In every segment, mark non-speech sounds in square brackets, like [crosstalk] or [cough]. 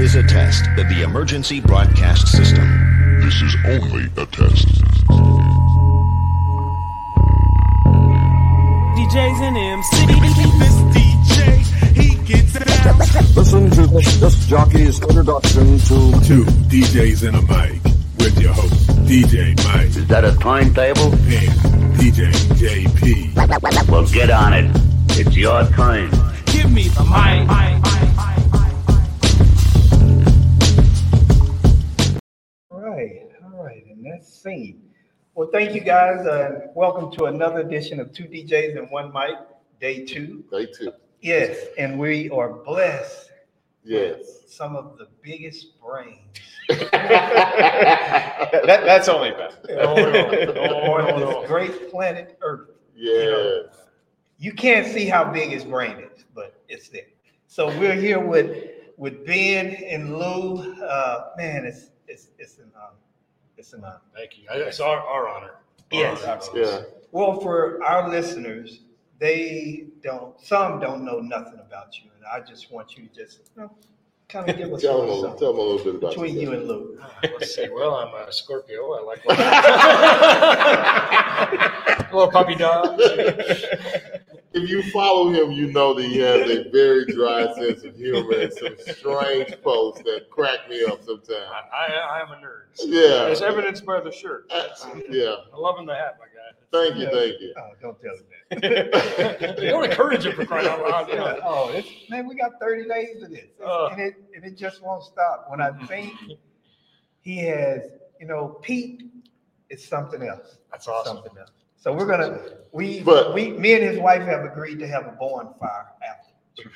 is a test of the emergency broadcast system. This is only a test. DJs and MCs. This DJ, he gets it down. Listen to this, this jockey's introduction to Two DJs and a mic with your host, DJ Mike Is that a timetable? and DJ JP. Well, get on it. It's your time. Give me the mic. Well, thank you guys. Uh, welcome to another edition of Two DJs and One Mic, day two. Day two. Yes, and we are blessed. Yes. Some of the biggest brains. [laughs] that, that's only bad. [laughs] on [laughs] this great planet Earth. Yes. You can't see how big his brain is, but it's there. So we're here with with Ben and Lou. Uh, man, it's it's it's. It's an honor. Thank you. It's our, our honor. Yes. Our honor. Yeah. Well, for our listeners, they don't. Some don't know nothing about you, and I just want you to just you know, kind of give us a Tell them, a little little- tell them a little bit about between you yourself. and Lou. Ah, let's see. Well, I'm a Scorpio. I like [laughs] [laughs] little puppy dog. [laughs] If you follow him, you know that he has a very dry sense of humor and some strange posts that crack me up sometimes. I, I, I'm a nerd. Yeah. As evidenced by the shirt. Yeah. I'm loving the hat, my guy. Thank you, thank you. Oh, don't tell him that. [laughs] Don't encourage it for crying out loud. Yeah. Oh, it's, man, we got 30 days of this, Uh. and it and it just won't stop. When I think he has, you know, Pete is something else. That's awesome. Something else. So we're gonna we But- we me and his wife have agreed to have a bonfire after.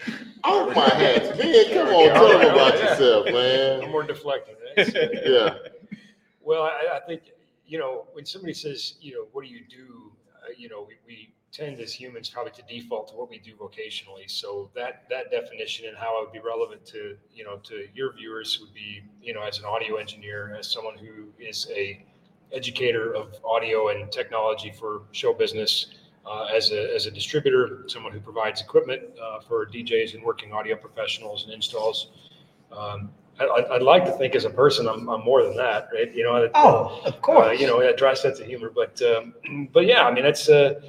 Oh my hats, man! Come on, tell them about yourself, I'm man. more deflecting. Right? Yeah. Well, I, I think, you know, when somebody says, you know, what do you do? Uh, you know, we, we tend as humans probably to default to what we do vocationally. So that, that definition and how it would be relevant to, you know, to your viewers would be, you know, as an audio engineer, as someone who is a educator of audio and technology for show business, uh, as a, as a distributor, someone who provides equipment, uh, for DJs and working audio professionals and installs. Um, I, I'd, I'd like to think as a person, I'm, I'm more than that, right? You know, Oh, of uh, course. you know, that dry sense of humor. But um, but yeah, I mean, it's uh,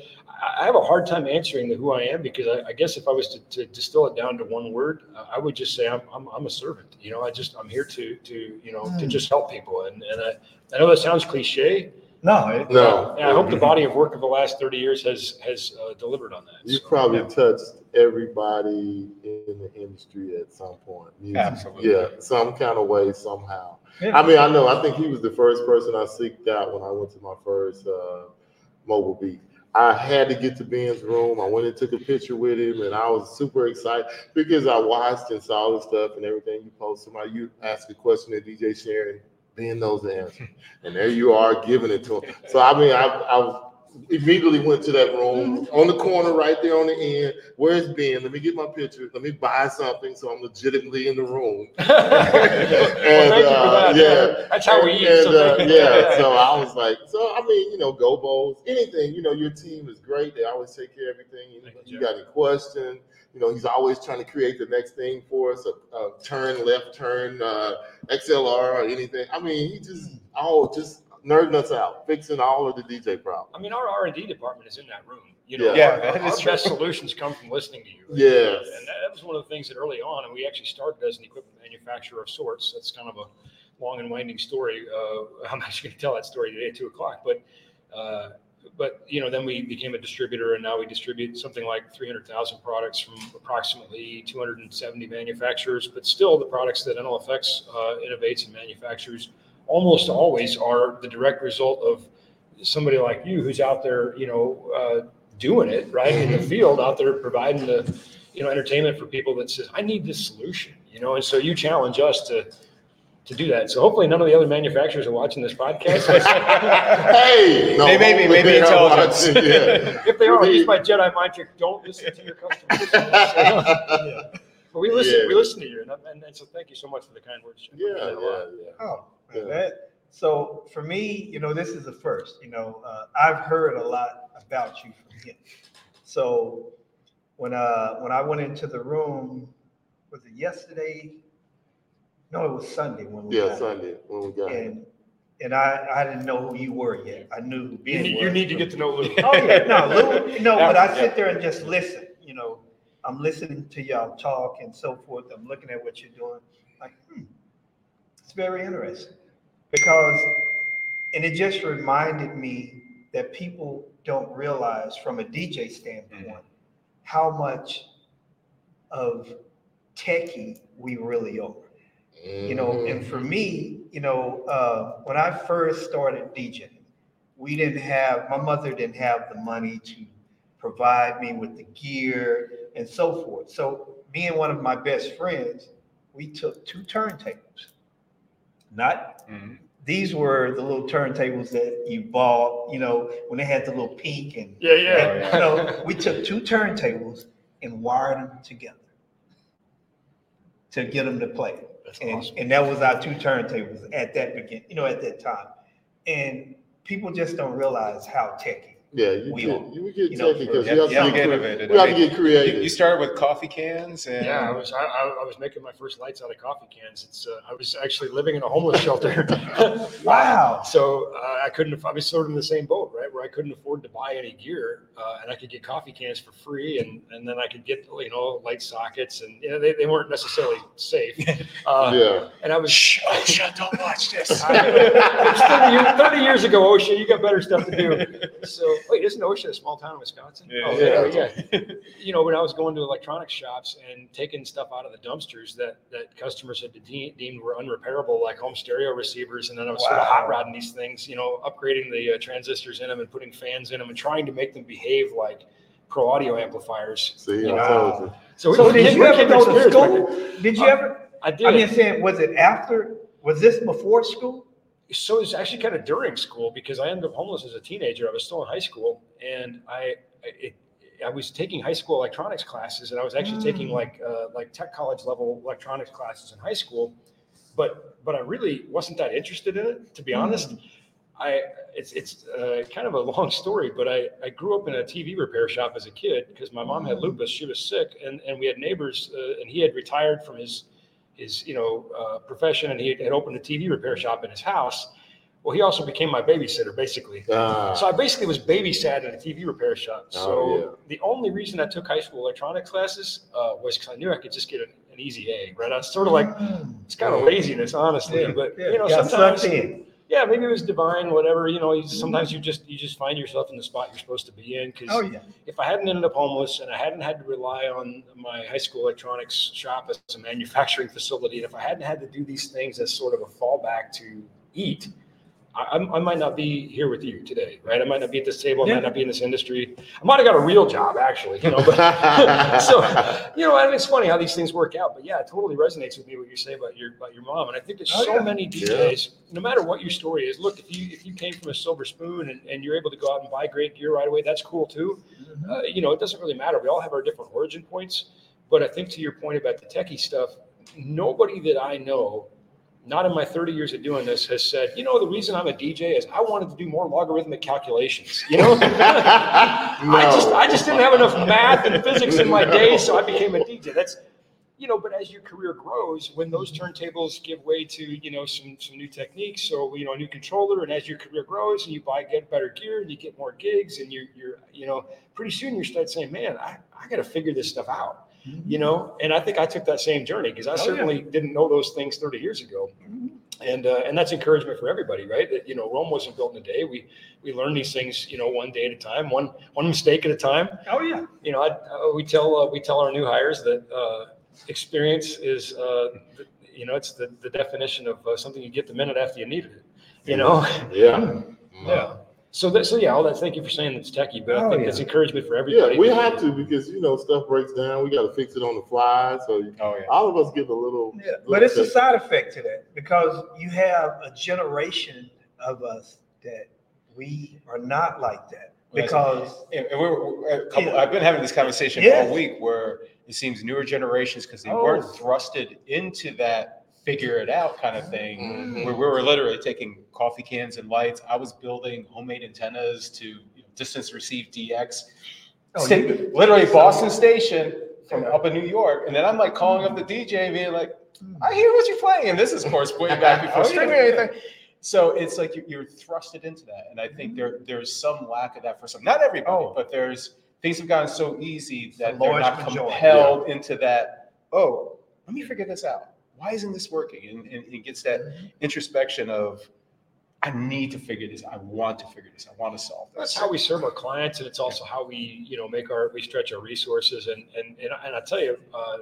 I I have a hard time answering the who I am because I, I guess if I was to, to distill it down to one word, uh, I would just say I'm, I'm I'm a servant. You know, I just I'm here to to you know to Mm. just help people. And and I, I know that sounds cliche. no, it, No. And I hope the body of work of the last 30 years has has uh, delivered on that. You So, probably yeah. touched everybody in the industry at some point. Music. Absolutely. Yeah, some kind of way, somehow. Yeah. I mean, I know. I think he was the first person I seeked out when I went to my first uh, mobile beat. I had to get to Ben's room. I went and took a picture with him, and I was super excited because I watched and saw the stuff and everything you post. Somebody you ask a question to DJ Sharon, Ben knows the answer, [laughs] and there you are giving it to him. So I mean, I, I was immediately went to that room on the corner right there on the end. Where's Ben? Let me get my picture. Let me buy something so I'm legitimately in the room. [laughs] [laughs] well, thank you for uh, that. yeah. That's how we eat. And, so uh, yeah, so [laughs] I was like, so I mean, you know, gobos, anything. You know, your team is great. They always take care of everything. You, you, you got any question? You know, he's always trying to create the next thing for us. A, a turn left, turn uh, XLR or anything. I mean, he just oh, just nerding us out, fixing all of the DJ problems. I mean, our R and D department is in that room. You know, Yeah. our, Yeah, that our best solutions come from listening to you. Yes. and that, that was one of the things that early on, and we actually started as an equipment manufacturer of sorts. That's kind of a long and winding story. Uh, [laughs] I'm actually going to tell that story today at two o'clock, but. Uh, but you know, then we became a distributor, and now we distribute something like 300,000 products from approximately 270 manufacturers. But still, the products that NLFX uh, innovates and manufactures almost always are the direct result of somebody like you who's out there, you know, uh, doing it right in the field, out there providing the, you know, entertainment for people that says, I need this solution, you know, and so you challenge us to to do that. So hopefully, none of the other manufacturers are watching this podcast. [laughs] hey, no, They may be- maybe they are intelligence. watching, yeah. [laughs] if they are, use my Jedi mind trick. Don't listen to your customers. Yeah. [laughs] But we listen. Yeah. We listen to you, and, and, and so thank you so much for the kind words. Yeah, It means a lot. yeah, yeah. Oh, Yeah. that, so for me, you know, this is the first, you know, uh, I've heard a lot about you from him. So when, uh, when I went into the room, was it yesterday? No, it was Sunday when we Yeah, got Sunday when we got And and I I didn't know who you were yet. I knew who You Ben need, was. you need to get to know Lou. [laughs] Oh yeah, no, Lou, no, but I [laughs] Yeah. sit there and just listen. You know, I'm listening to y'all talk and so forth. I'm looking at what you're doing. Like, hmm, it's very interesting because, and it just reminded me that people don't realize from a DJ standpoint how much of techie we really are. You know, Mm-hmm. and for me, you know, uh, when I first started DJing, we didn't have, my mother didn't have the money to provide me with the gear and so forth. So me and one of my best friends, we took two turntables. Not, Mhm. These were the little turntables that you bought, you know, when they had the little pink and Yeah, yeah. and so oh, we took two turntables and wired them together to get them to play. And, awesome. and that was our two turntables at that begin, you know, at that time. And people just don't realize how techy. Yeah, you We get all- you get you know, techy because you have yeah, to get get innovative. we have I to get creative. You, you started with coffee cans and Yeah, I was I, I I was making my first lights out of coffee cans. It's uh, I was actually living in a homeless [laughs] shelter. [laughs] Wow. So uh, I couldn't. I was sort of in the same boat, right, where I couldn't afford to buy any gear, uh, and I could get coffee cans for free, and and then I could get you know light sockets, and you know they, they weren't necessarily safe. [laughs] Uh, yeah, And I was Shh, OSHA, don't watch this. it's 30, years, 30 years ago, OSHA, you got better stuff to do. So, wait, isn't OSHA a small town in Wisconsin? Yeah. oh, Yeah. yeah, [laughs] yeah. You know, when I was going to electronics shops and taking stuff out of the dumpsters that, that customers had de- deemed were unrepairable, like home stereo receivers, and then I was sort of hot rodding these things, you know, upgrading the uh, transistors in them and putting fans in them and trying to make them behave like pro audio amplifiers. see, You know. So, So we- did you ever go to school? Did you Uh, ever? I did. I mean, saying, was it after, was this before school? So it's actually kind of during school because I ended up homeless as a teenager. I was still in high school, and I it, I was taking high school electronics classes, and I was actually taking Mm. like uh, like tech college level electronics classes in high school, but but I really wasn't that interested in it, to be honest. I it's it's uh, kind of a [laughs] long story, but I, I grew up in a TV repair shop as a kid because my mom had lupus. She was sick, and, and we had neighbors, uh, and he had retired from his his you know uh, profession, and he had opened a TV repair shop in his house. Well, he also became my babysitter, basically. Ah, So I basically was babysat at a TV repair shop. So Oh, yeah. the only reason I took high school electronics classes uh, was because I knew I could just get an, an easy A, right? I was sort of like, it's kind of laziness, honestly. Yeah, but you know, got sometimes. Yeah, maybe it was divine, whatever. You know, you, mm-hmm. sometimes you just you just find yourself in the spot you're supposed to be in. Because Oh, yeah. if I hadn't ended up homeless and I hadn't had to rely on my high school electronics shop as a manufacturing facility, and if I hadn't had to do these things as sort of a fallback to eat, I, I'm- I might not be here with you today, right? I might not be at this table. I Yeah. might not be in this industry. I might have got a real job, actually, you know. But [laughs] so, you know, and it's funny how these things work out. But yeah, it totally resonates with me what you say about your about your mom. And I think there's Oh, so yeah. many DJs, no matter what your story is. Look, if you if you came from a silver spoon and, and you're able to go out and buy great gear right away, that's cool too. Uh, you know, it doesn't really matter. We all have our different origin points. But I think to your point about the techie stuff, nobody that I know not in my 30 years of doing this has said, you know, the reason I'm a DJ is I wanted to do more logarithmic calculations. You know, [laughs] I just I just didn't have enough math and physics in my day, so I became a DJ. [laughs] That's you know, but as your career grows, when those turntables give way to you know some some new techniques, so you know a new controller, and as your career grows and you buy get better gear and you get more gigs, and you're you're you know pretty soon you start saying, man, I I got to figure this stuff out you know? And i think i took that same journey because i Oh, yeah. certainly didn't know those things 30 years ago. And uh, and that's encouragement for everybody right? That you know rome wasn't built in a day. We we learn these things you know one day at a time one one mistake at a time. Oh, yeah. you know I, uh, we tell uh, we tell our new hires that uh, experience is uh, the, you know it's the, the definition of uh, something you get the minute after you needed it you know? Yeah. yeah so that so yeah all that thank you for saying it's techie but i Oh, think yeah. that's encouragement for everybody. Yeah, everybody we have to because you know stuff breaks down. We got to fix it on the fly. So Oh yeah. all of us get a little. Yeah, little but it's a side effect to that because you have a generation of us that we are not like that because And and we're, we're- a couple, Yeah. I've been having this conversation Yes. all week where it seems newer generations, because they Oh. weren't thrusted into that figure it out kind of thing, Mhm. where we were literally taking coffee cans and lights. I was building homemade antennas to you know, distance receive DX. Oh, literally Boston Station, from up in New York, and then I'm like calling up the DJ and being like, I hear what you're playing, and this is of course way back [laughs] before streaming or anything. So it's like you're, you're thrusted into that, and I Mm-hmm. think there there's some lack of that for some, not everybody, Oh. but there's things have gotten so easy that The they're not compelled into that. Oh, let me figure this out. Why isn't this working? And, and it gets that Mm-hmm. introspection of, I need to figure this. I want to figure this. I want to solve That's how we serve our clients, and it's also how we, you know, make our we stretch our resources. And and and, and I tell you, uh,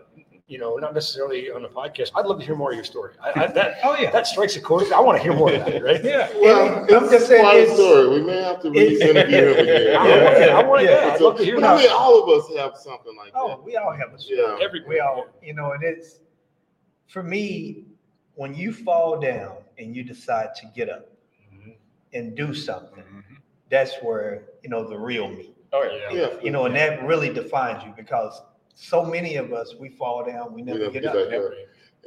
you know, not necessarily on the podcast. I'd love to hear more of your story. I, I, that [laughs] Oh, yeah. that strikes a chord. I want to hear more of that, [laughs] right? Yeah. Well, And I'm just saying quite a it's- story. We may have to [laughs] it's- re-interview him again. I Yeah. want to. I want to. Yeah. I'd love to hear But I mean, all of us have something like Oh, that. Oh, we all have a story. Yeah. Every We all, you know, and it's for me, when you fall down and you decide to get up Mhm. and do something, Mhm. that's where, you know, the real me. Oh yeah. Yeah. Yeah. You know, and that really defines you because so many of us, we fall down, we We never never get get up. back up.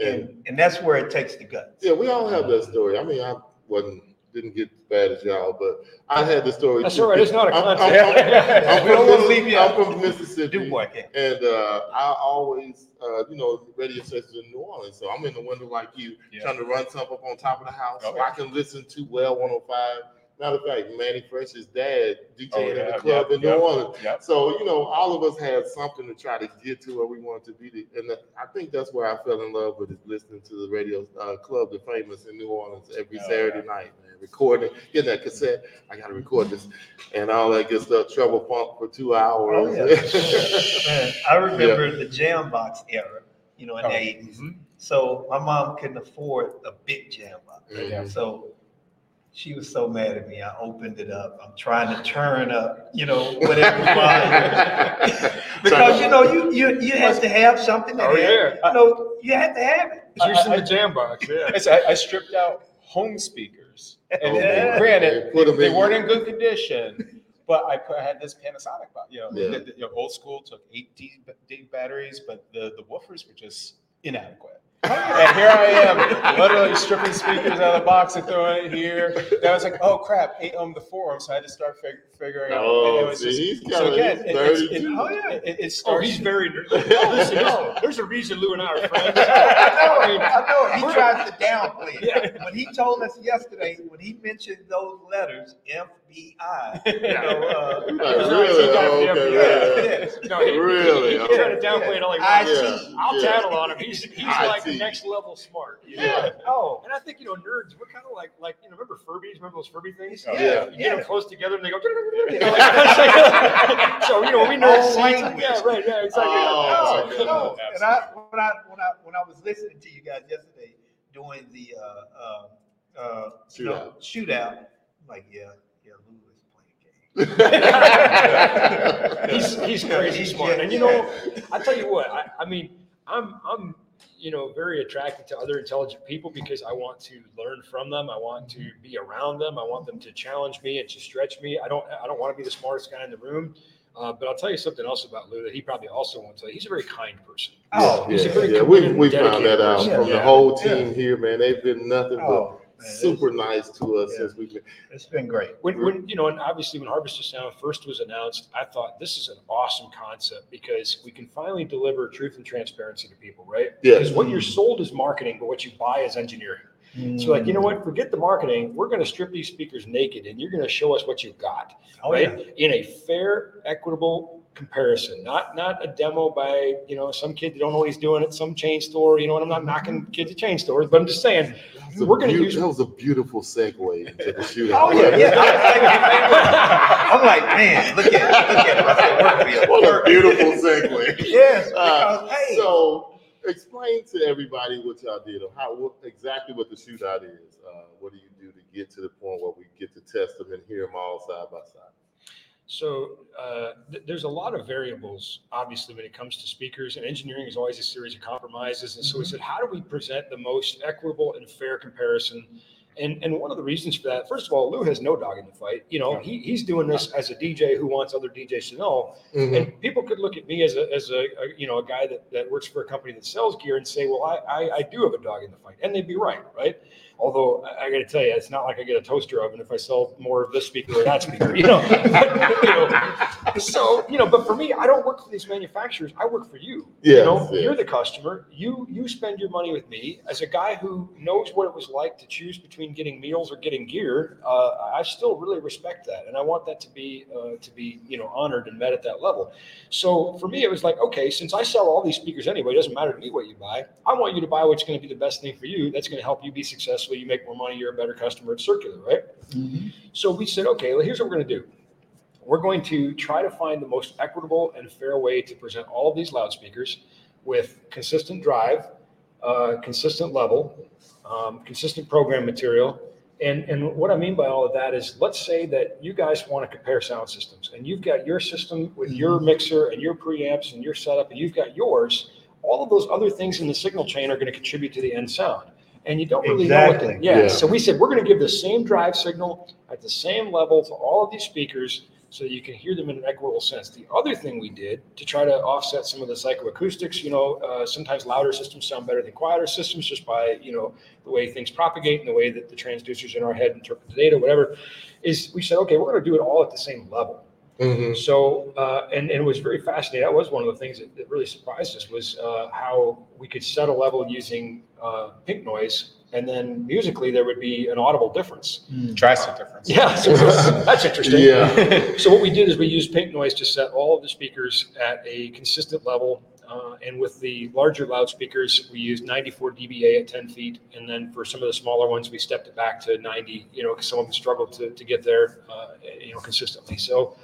And And, and that's where it takes the guts. yeah, we all have that story. I mean, I wasn't didn't get as bad as y'all, but I had the story. That's too. right. It's not a I'm- I'm- contest. I'm [laughs] We don't wanna leave you I'm from Mississippi. Do. And uh, I always, uh, you know, radio stations in New Orleans. So I'm in the window like you, Yeah. trying to run something up on top of the house. So I can listen to Well 105. Matter of fact, Mannie Fresh's dad DJing Oh, in the club in New Orleans. So, you know, all of us had something to try to get to where we wanted to be. And I think that's where I fell in love with listening to the radio uh, club, The Famous in New Orleans every Oh, Saturday yeah. night, man. Recording, get that cassette. I got to record this and all that good stuff. Trouble Funk for two hours. Oh, yeah. [laughs] Man, I remember the jam box era, you know, in Oh, the eighties. mhm. So my mom couldn't afford a big jam box. Mhm. So she was so mad at me. I opened it up. I'm trying to turn up, you know, whatever volume. [laughs] [laughs] because you know, you you you had to have something to Oh, have. yeah. You know, you have to have it. It's usually I- in the jam box. Yeah. I, I, I stripped out home speakers, oh, and, Okay. and granted, Put 'em they in- weren't in good condition. But I, put, I had this Panasonic, bo- you know, Yeah. the, the- you know, old school took eight D, D batteries, but the, the woofers were just inadequate. And here I am, literally stripping speakers out of the box and throwing it here. Then I was like, oh crap, eight ohm to four ohm, so I had to start fig- figuring out. Oh, and it oh, was see, just- he's so kinda- again, he's it, it's, it. Oh, yeah. it, it Oh, he's very. [laughs] Listen, listen, there's a reason Lou and I are friends. [laughs] I know, I know. He tries to downplay it. Yeah. When he told us yesterday, when he mentioned those letters, FBI, you know, uh, Like, That's right, really? Oh, okay, yeah, yeah. No, he, Really? He, he, Okay. tried to downplay it all he I see. I'll Yeah. tattle on him. He's he's like see. next level smart. You know? Yeah. Oh, And I think you know nerds. We're kind of like like you know remember Furbies? Remember those Furby things? Oh, yeah. You get them close together and they go. [laughs] You know, like, [laughs] [laughs] so you know we nerds. All see- language. Yeah, right. Yeah, exactly. Oh, No, no. And I when I when I when I was listening to you guys yesterday doing the uh uh uh you know, shootout, I'm like yeah, yeah, Lou is playing games. [laughs] he's he's crazy smart. yeah, And you know, I tell you what, I, I mean, I'm I'm you know very attracted to other intelligent people because I want to learn from them. I want to be around them. I want them to challenge me and to stretch me. I don't I don't want to be the smartest guy in the room. Uh, but I'll tell you something else about Lou that he probably also won't tell you. He's a very kind person. Oh, he's a yeah, very yeah. We, committed, we found that out person. from the whole team here, man. They've been nothing but Oh, man, super nice to us Yeah. since we've been. It's been great. When, when you know, and obviously when Harvest of Sound first was announced, I thought this is an awesome concept because we can finally deliver truth and transparency to people, right? Yes. Because what you're sold is marketing, but what you buy is engineering. So, like, you know what? Forget the marketing. We're going to strip these speakers naked, and you're going to show us what you've got, Oh, right? In a fair, equitable comparison, not not a demo by you know some kid that don't know what he's doing at some chain store. You know, and I'm not knocking kids at chain stores, but I'm just saying That was a we're going to beau- use That was a beautiful segue into the [laughs] shootout. Oh yeah, yeah. [laughs] I'm like, man, look at it, look at it. I said, work me up. What a beautiful segue. [laughs] Yes, Uh, because hey, So, explain to everybody what y'all did, or how what, exactly what the shootout is. Uh, what do you do to get to the point where we get to test them and hear them all side by side? So uh, th- there's a lot of variables, obviously, when it comes to speakers, and engineering is always a series of compromises. And so we said, how do we present the most equitable and fair comparison And, and one of the reasons for that, first of all, Lou has no dog in the fight. You know, he, he's doing this as a DJ who wants other DJs to know. Mhm. And people could look at me as a, as a, a, you know, a guy that, that works for a company that sells gear and say, well, I, I, I do have a dog in the fight. And they'd be right, right? Although I, I got to tell you, it's not like I get a toaster oven if I sell more of this speaker or that speaker, you know. [laughs] You know, So you know, but for me, I don't work for these manufacturers. I work for you. you know, yes. you're the customer. You you spend your money with me as a guy who knows what it was like to choose between getting meals or getting gear. Uh, I still really respect that, and I want that to be uh, to be you know honored and met at that level. So for me, it was like, okay, since I sell all these speakers anyway, it doesn't matter to me what you buy. I want you to buy what's going to be the best thing for you. That's going to help you be successful. You make more money. You're a better customer. It's circular, right? So we said, okay, well, here's what we're going to do. We're going to try to find the most equitable and fair way to present all of these loudspeakers with consistent drive, uh, consistent level, um, consistent program material. And, and what I mean by all of that is, let's say that you guys want to compare sound systems, and you've got your system with your mixer and your preamps and your setup, and you've got yours. All of those other things in the signal chain are going to contribute to the end sound, and you don't really know what the, Exactly. yeah. Yeah. So we said we're going to give the same drive signal at the same level to all of these speakers so you can hear them in an equitable sense. The other thing we did to try to offset some of the psychoacoustics, you know, uh, sometimes louder systems sound better than quieter systems just by, you know, the way things propagate and the way that the transducers in our head interpret the data, whatever, is we said, okay, we're going to do it all at the same level. Mhm. So, uh, and, and it was very fascinating. That was one of the things that, that really surprised us was uh, how we could set a level using uh, pink noise, and then musically there would be an audible difference. Drastic difference. Yeah, so that's interesting. Yeah. [laughs] So what we did is we used pink noise to set all of the speakers at a consistent level. Uh, and with the larger loudspeakers, we used 94 dBA at 10 feet. And then for some of the smaller ones, we stepped it back to 90, you know, because some of them struggled to, to get there, uh, you know, consistently. So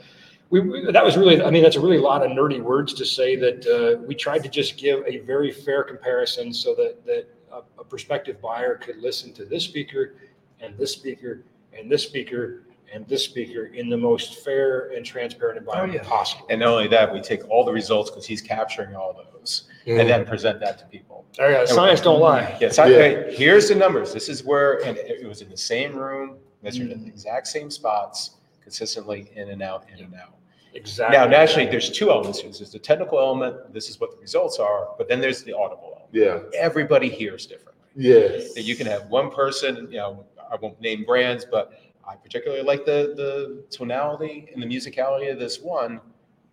we, we- that was really, I mean, that's a really lot of nerdy words to say that uh, we tried to just give a very fair comparison so that, that a, a prospective buyer could listen to this speaker and this speaker and this speaker and this speaker in the most fair and transparent environment yeah. possible. And not only that, we take all the results because he's capturing all those Mhm. and then present that to people. Oh, yeah, science don't lie. Yes, I, Yeah. hey, here's the numbers. This is where, and it it was in the same room, measured in the exact same spots, consistently in and out, in and out. Exactly. Now, naturally, there's two elements here. There's the technical element, this is what the results are, but then there's the audible element. Yeah. Everybody hears differently. Yes. That you can have one person, you know, I won't name brands, but I particularly like the, the tonality and the musicality of this one.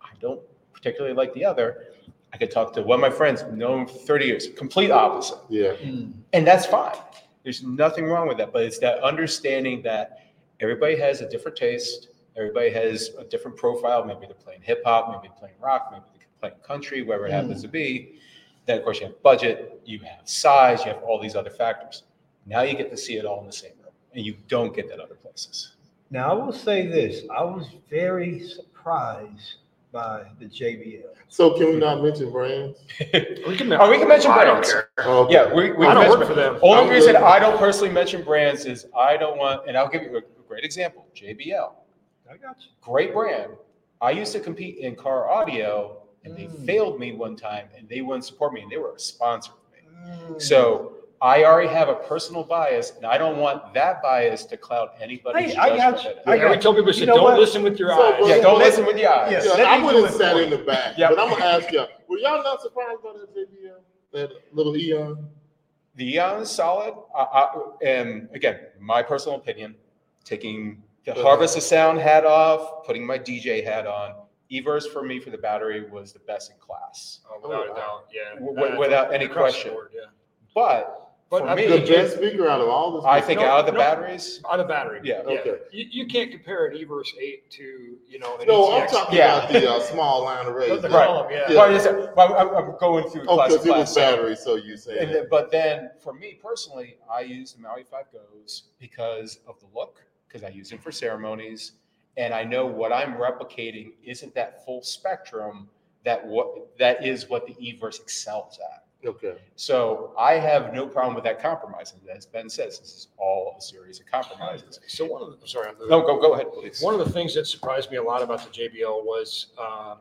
I don't particularly like the other. I could talk to one of my friends, known for 30 years, complete opposite. Yeah. Hmm. And that's fine. There's nothing wrong with that, but it's that understanding that everybody has a different taste. Everybody has a different profile. Maybe they're playing hip hop, maybe they're playing rock, maybe they're playing country, wherever it mm. happens to be. Then, of course, you have budget, you have size, you have all these other factors. Now you get to see it all in the same room, and you don't get that other places. Now, I will say this, I was very surprised by the JBL. So can we not mention brands? [laughs] We can, Oh, we can mention I don't brands. care. Oh, okay. Yeah, we, we I don't mention- work for them. Only I'm reason good. I don't personally mention brands is I don't want, and I'll give you a great example JBL. I got you. great brand. I used to compete in car audio and they Mm. failed me one time and they wouldn't support me and they were a sponsor of me. Mm. So I already have a personal bias and I don't want that bias to cloud anybody's Hey, I got judgment. you. of it. I Yeah, we tell people, we You know don't what? listen with your So, eyes. but- Yeah, don't Let- listen with your eyes. Yeah. Yeah, I me would do have sat in the back, Yeah. but I'm gonna ask y'all, were y'all not surprised by that JBL? That little Eon? The Eon is solid. I, I, and again, my personal opinion, taking the Uh-huh. Harvest of Sound hat off, putting my DJ hat on, Everse for me for the battery was the best in class. Oh, without a doubt, yeah. W- w- without any Across the question. board, yeah. But But for I me, The think best speaker out of all the. I think No, out of the no. batteries, On the battery. Yeah. Okay. You, you can't compare an Everse 8 to, you know, an No, I'm ETX. talking Yeah. about the uh, small line array. The- the Right. column, yeah. Yeah. Well, I just- well, I'm, I'm going through Oh, class because to it class. was battery, so you And then, but then for me personally, I use the Maui 5 GOs because of the look, because I use them for ceremonies. And I know what I'm replicating isn't that full spectrum that what that is what the Everse excels at. Okay. So I have no problem with that compromise. And as Ben says, this is all a series of compromises. So one of the, I'm sorry. I'm No, go, go ahead, please. One of the things that surprised me a lot about the JBL was um,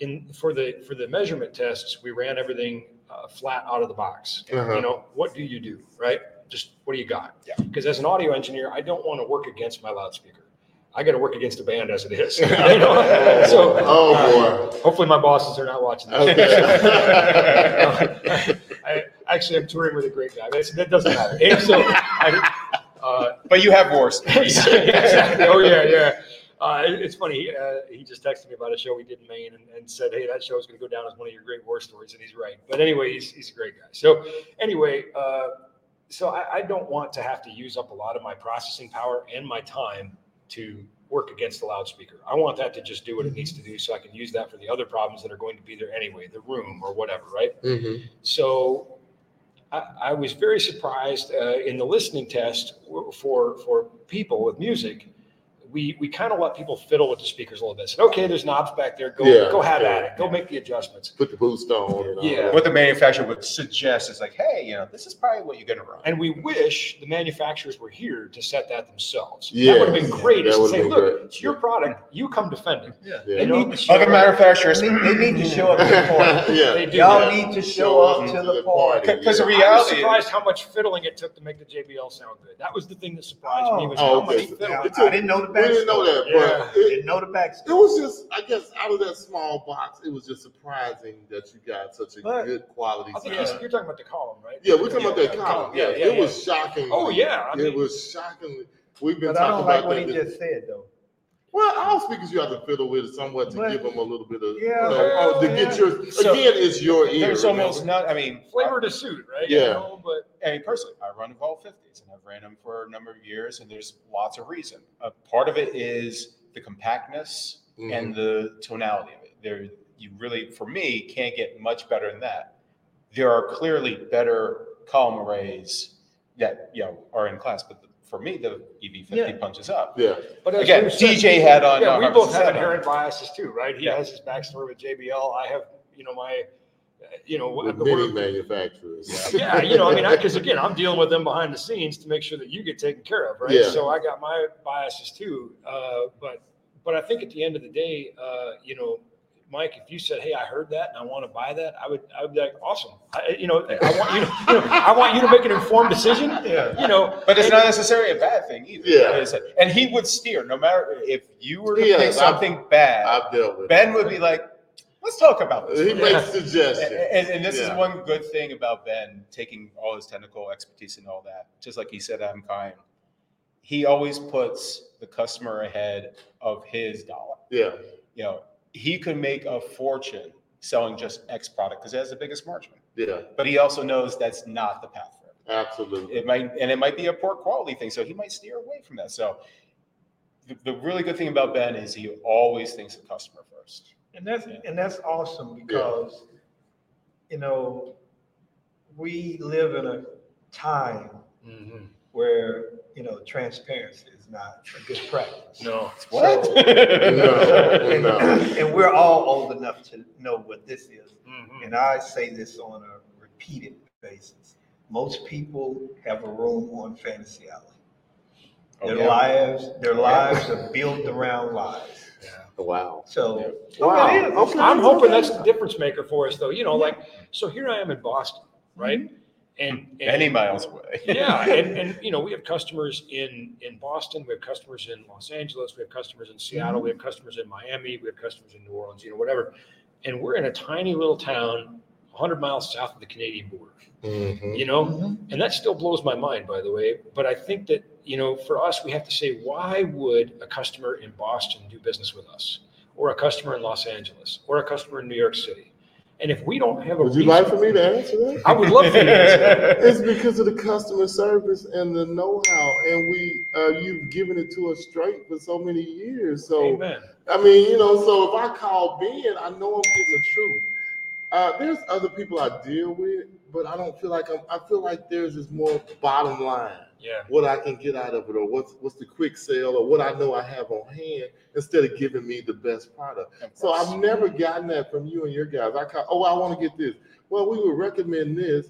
in for the for the measurement tests, we ran everything uh, flat out of the box. Uh-huh. You know, what do you do, right? Just what do you got? Yeah. Because as an audio engineer, I don't want to work against my loudspeaker. I got to work against the band as it is. [laughs] So, Oh, uh, boy. hopefully my bosses are not watching this. Okay. [laughs] I, actually, I'm touring with a great guy. That's, that doesn't matter. And so, I, uh, But you have war [laughs] stories. exactly. Oh yeah, yeah. Uh, it- it's funny. He, uh, he just texted me about a show we did in Maine and, and said, "Hey, that show is going to go down as one of your great war stories," and he's right. But anyway, he's, he's a great guy. So anyway, uh, so I, I don't want to have to use up a lot of my processing power and my time to work against the loudspeaker. I want that to just do what it needs to do, so I can use that for the other problems that are going to be there anyway, the room or whatever, right? Mhm. So I, I was very surprised uh, in the listening test for for people with music. We, we kind of let people fiddle with the speakers a little bit. Said, okay, there's knobs back there. Go Yeah, go have yeah, at it. Go make the adjustments. Put the boost on. And all Yeah. that. what the manufacturer would suggest is like, hey, you know, this is probably what you're going to run. And we wish the manufacturers were here to set that themselves. Yeah, that would have been great. that Is to would've say, been look, great. it's your product. You come defend it. Yeah. Yeah. They You need to show Other up. manufacturers, They need, they need to show up to the [laughs] party. yeah. They do. Y'all yeah. need to show up to the party. because the I was reality surprised how much fiddling it took to make the JBL sound good. That was the thing that surprised me was Oh, how oh, okay. much fiddling. I didn't know the We didn't know that, Yeah. but it, Didn't know the backstory. it was just, I guess, out of that small box, it was just surprising that you got such a But- good quality I think you're, you're talking about the column, right? Yeah, we're talking about that Yeah, column. Yeah, Yeah, yeah, it yeah. was shocking. Oh, yeah, I it was shockingly. We've been But I don't like about what that. he just said though. Well, all speakers you have to fiddle with somewhat to But- give them a little bit of, Yeah, you know, oh, to yeah. get your. So, again, it's your ear. there's remember? almost not, I mean, Flavor to suit, right? Yeah. You know, but I mean, personally, I run Evolve 50s and I've ran them for a number of years, and there's lots of reason. Uh, part of it is the compactness Mm-hmm. and the tonality of it. There, you really, for me, can't get much better than that. There are clearly better column arrays that you know are in class, but the, for me, the EV50 Yeah. punches up. Yeah. but as Again, Bruce said- DJ had on. Yeah, uh, we both have Seven. inherent biases too, right? He Yeah. has his backstory with JBL. I have, you know, my, uh, you know, With the many word- manufacturers. [laughs] yeah, you know, I mean, because again, I'm dealing with them behind the scenes to make sure that you get taken care of, right? Yeah. So I got my biases too, uh, but but I think at the end of the day, uh, you know, Mike, if you said, "Hey, I heard that and I want to buy that," I would I would be like, "Awesome!" I, you know, I want you to, you know, I want you to make an informed decision. [laughs] Yeah. You know, But it's and- not necessarily a bad thing either. Yeah. And he would steer, no matter if you were to Yes, pick I've- something bad, I've dealt with. Ben would be like, let's talk about this. He for makes minute." suggestions. And, and this Yeah. is one good thing about Ben taking all his technical expertise and all that, just like he said, I'm kind. He always puts the customer ahead of his dollar. Yeah. You know, he could make a fortune selling just X product because it has the biggest margin. Yeah. But he also knows that's not the path for him. Absolutely. It might, and it might be a poor quality thing, so he might steer away from that. So, the, the really good thing about Ben is he always thinks the customer first. And that's, and that's awesome because, you know, we live in a time Mhm. where, you know, transparency is not a good practice. No. What? So- [laughs] No, no. And we're all old enough to know what this is. Mhm. And I say this on a repeated basis. Most people have a room on Fantasy Island. Oh, Their yeah. lives, their lives are built around lies. Wow. So. Wow. It is. Okay. I'm hoping that's the difference maker for us, though. You know, like so here I am in Boston, right? And, [laughs] and Many miles away. yeah, [laughs] and, and you know, we have customers in in Boston, we have customers in Los Angeles, we have customers in Seattle, we have customers in Miami, we have customers in New Orleans, you know, whatever. And we're in a tiny little town, 100 miles south of the Canadian border, Mhm. you know, and that still blows my mind, by the way. But I think that you know, for us, we have to say, why would a customer in Boston do business with us, or a customer in Los Angeles, or a customer in New York City? And if we don't have a Would you reason- like for me to answer that? I would love for you to answer that. [laughs] It's because of the customer service and the know-how, and we uh, you've given it to us straight for so many years. So Amen. I mean, you know, so if I call Ben, I know I'm getting the truth. Uh, there's other people I deal with, but I don't feel like I'm. I feel like theirs is more bottom line. Yeah. What I can get out of it, or what's what's the quick sale, or what I know I have on hand, instead of giving me the best product. So. I've never gotten that from you and your guys. I call, oh, I want to get this. Well, we would recommend this.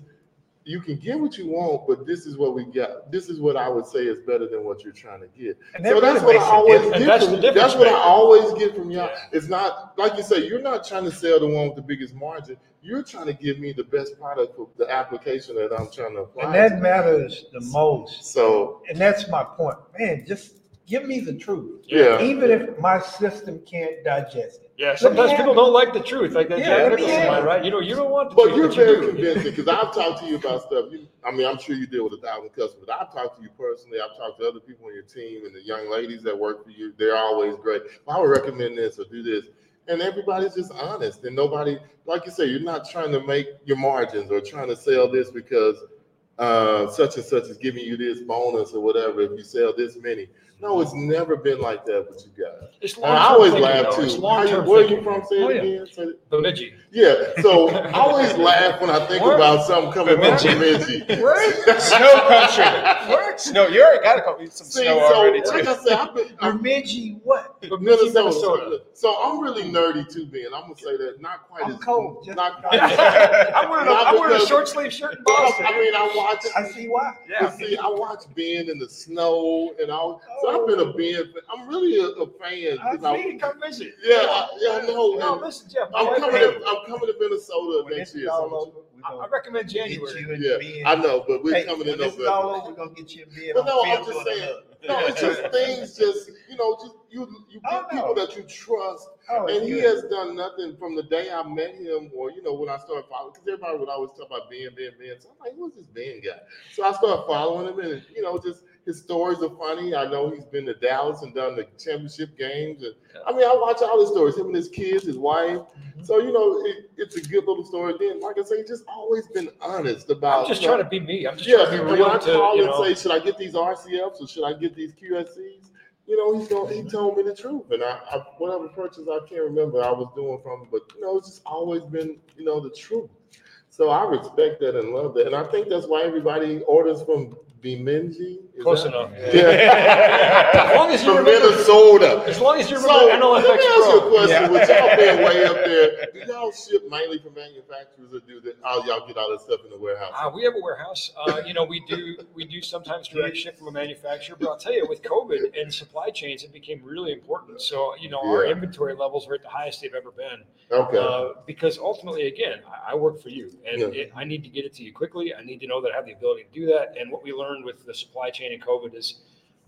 You can get what you want, but this is what we got. This is what I would say is better than what you're trying to get. And So that that's what I always get that's from that's what I always get from y'all. Yeah. It's not like you say, you're not trying to sell the one with the biggest margin. You're trying to give me the best product for the application that I'm trying to apply. And that to. matters the most. So And that's my point. Man, just give me the truth. yeah. Even if my system can't digest it. Yeah, sometimes have people don't like the truth, like that Yeah, Jack Nicholson have line, right? You know, you don't want the But truth, you're but very do. convincing because I've talked to you about stuff. You, I mean, I'm sure you deal with a thousand customers. I've talked to you personally. I've talked to other people on your team and the young ladies that work for you. They're always great. I would recommend this or do this. And everybody's just honest. And nobody, like you say, you're not trying to make your margins or trying to sell this because uh, such and such is giving you this bonus or whatever if you sell this many. No, it's never been like that with you guys. It's And I always laugh though. Too. You, where are you from? Say Oh, yeah. again. Say. Bemidji. Yeah, so [laughs] I always laugh when I think Where? about something coming from Bemidji. Bemidji. [laughs] [laughs] Snow country. Snow. You already got a couple some See, snow so already like. I said, I've been I'm Bemidji, what? Bemidji, Minnesota. Minnesota. So I'm really nerdy too, Ben. I'm gonna say that not quite I'm as cold, Not quite. I'm wearing a, I'm wearing a short sleeve shirt I mean, I watch. I see why. Yeah. But see, I watch Ben in the snow and all. So I've been a oh. Ben. fan. I'm really a, a fan. 'cause I I- need to come visit. yeah, I- yeah, I know. No, listen, Jeff. I'm coming. To, I'm coming to Minnesota When next this is year. All so- over, we're I gonna recommend get January. you and Yeah, I know, but we're Hey, coming in when November. all over, we're gonna get you and Ben But no, I'm just saying. No, it's just [laughs] things. Just you know, just you you Oh, get people that you trust, Oh, and he good. has done nothing from the day I met him, or you know, when I started following. Because everybody would always talk about Ben, Ben, Ben. So I'm like, who's this Ben guy? So I started following him, and you know, just his stories are funny. I know he's been to Dallas and done the championship games, and I mean, I watch all his stories. Him and his kids, his wife. Mm-hmm. So you know, it, it's a good little story. Then, like I say, just always been honest about. I'm just you know, trying to be me. I'm just yeah, trying to be when real I to, call you and know. say, should I get these RCFs or should I get these QSCs? You know, he's going, he told me the truth, and I, I whatever purchase I can't remember I was doing from him, but you know, it's just always been you know the truth. So I respect that and love that, and I think that's why everybody orders from Is Close that- enough. Yeah. [laughs] As long as you from remember- Minnesota. As long as you So remember let me ask you a question. Yeah. With y'all being way up there, [laughs] do y'all ship mainly from manufacturers or do that? All y'all get all that stuff in the warehouse? Uh, we have a warehouse. Uh, you know, we do we do sometimes direct ship from a manufacturer, but I'll tell you, with COVID and supply chains, it became really important. So you know, our inventory levels are at the highest they've ever been. okay. Uh, because ultimately, again, I, I work for you, and Yeah. it, I need to get it to you quickly. I need to know that I have the ability to do that. And what we learned with the supply chain and COVID is,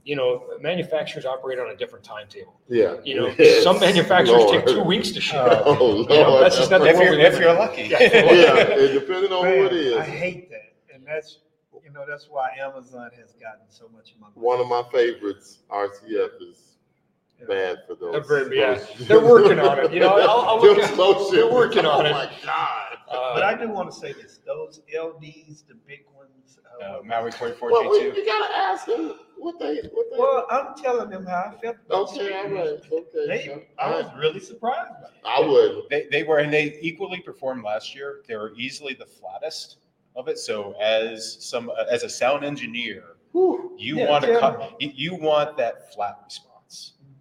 you know, manufacturers operate on a different timetable. yeah. You know, Yes, [laughs] some manufacturers Lord. take two weeks to ship. Oh, You know, that's just not the if world you're if you're lucky. Yeah. yeah, depending on who it is. I hate that, and that's you know that's why Amazon has gotten so much of my money. One of my favorites, RCF, is bad for those. They're very- yeah. those- They're working on it. You know, I'll, I'll look at, they're working on oh it. my God. Uh, But I do want to say this: those LDs, the big ones. Uh, Uh, Maui twenty four Well, G we, two. you gotta ask them what they what they. well, I'm telling them how I felt. about okay, all speakers. right, okay. They, I was really surprised. By it. I would. They, they were, and they equally performed last year. They were easily the flattest of it. So as some, as a sound engineer, Whew. you Yeah, want to yeah. cut, you, you want that flat response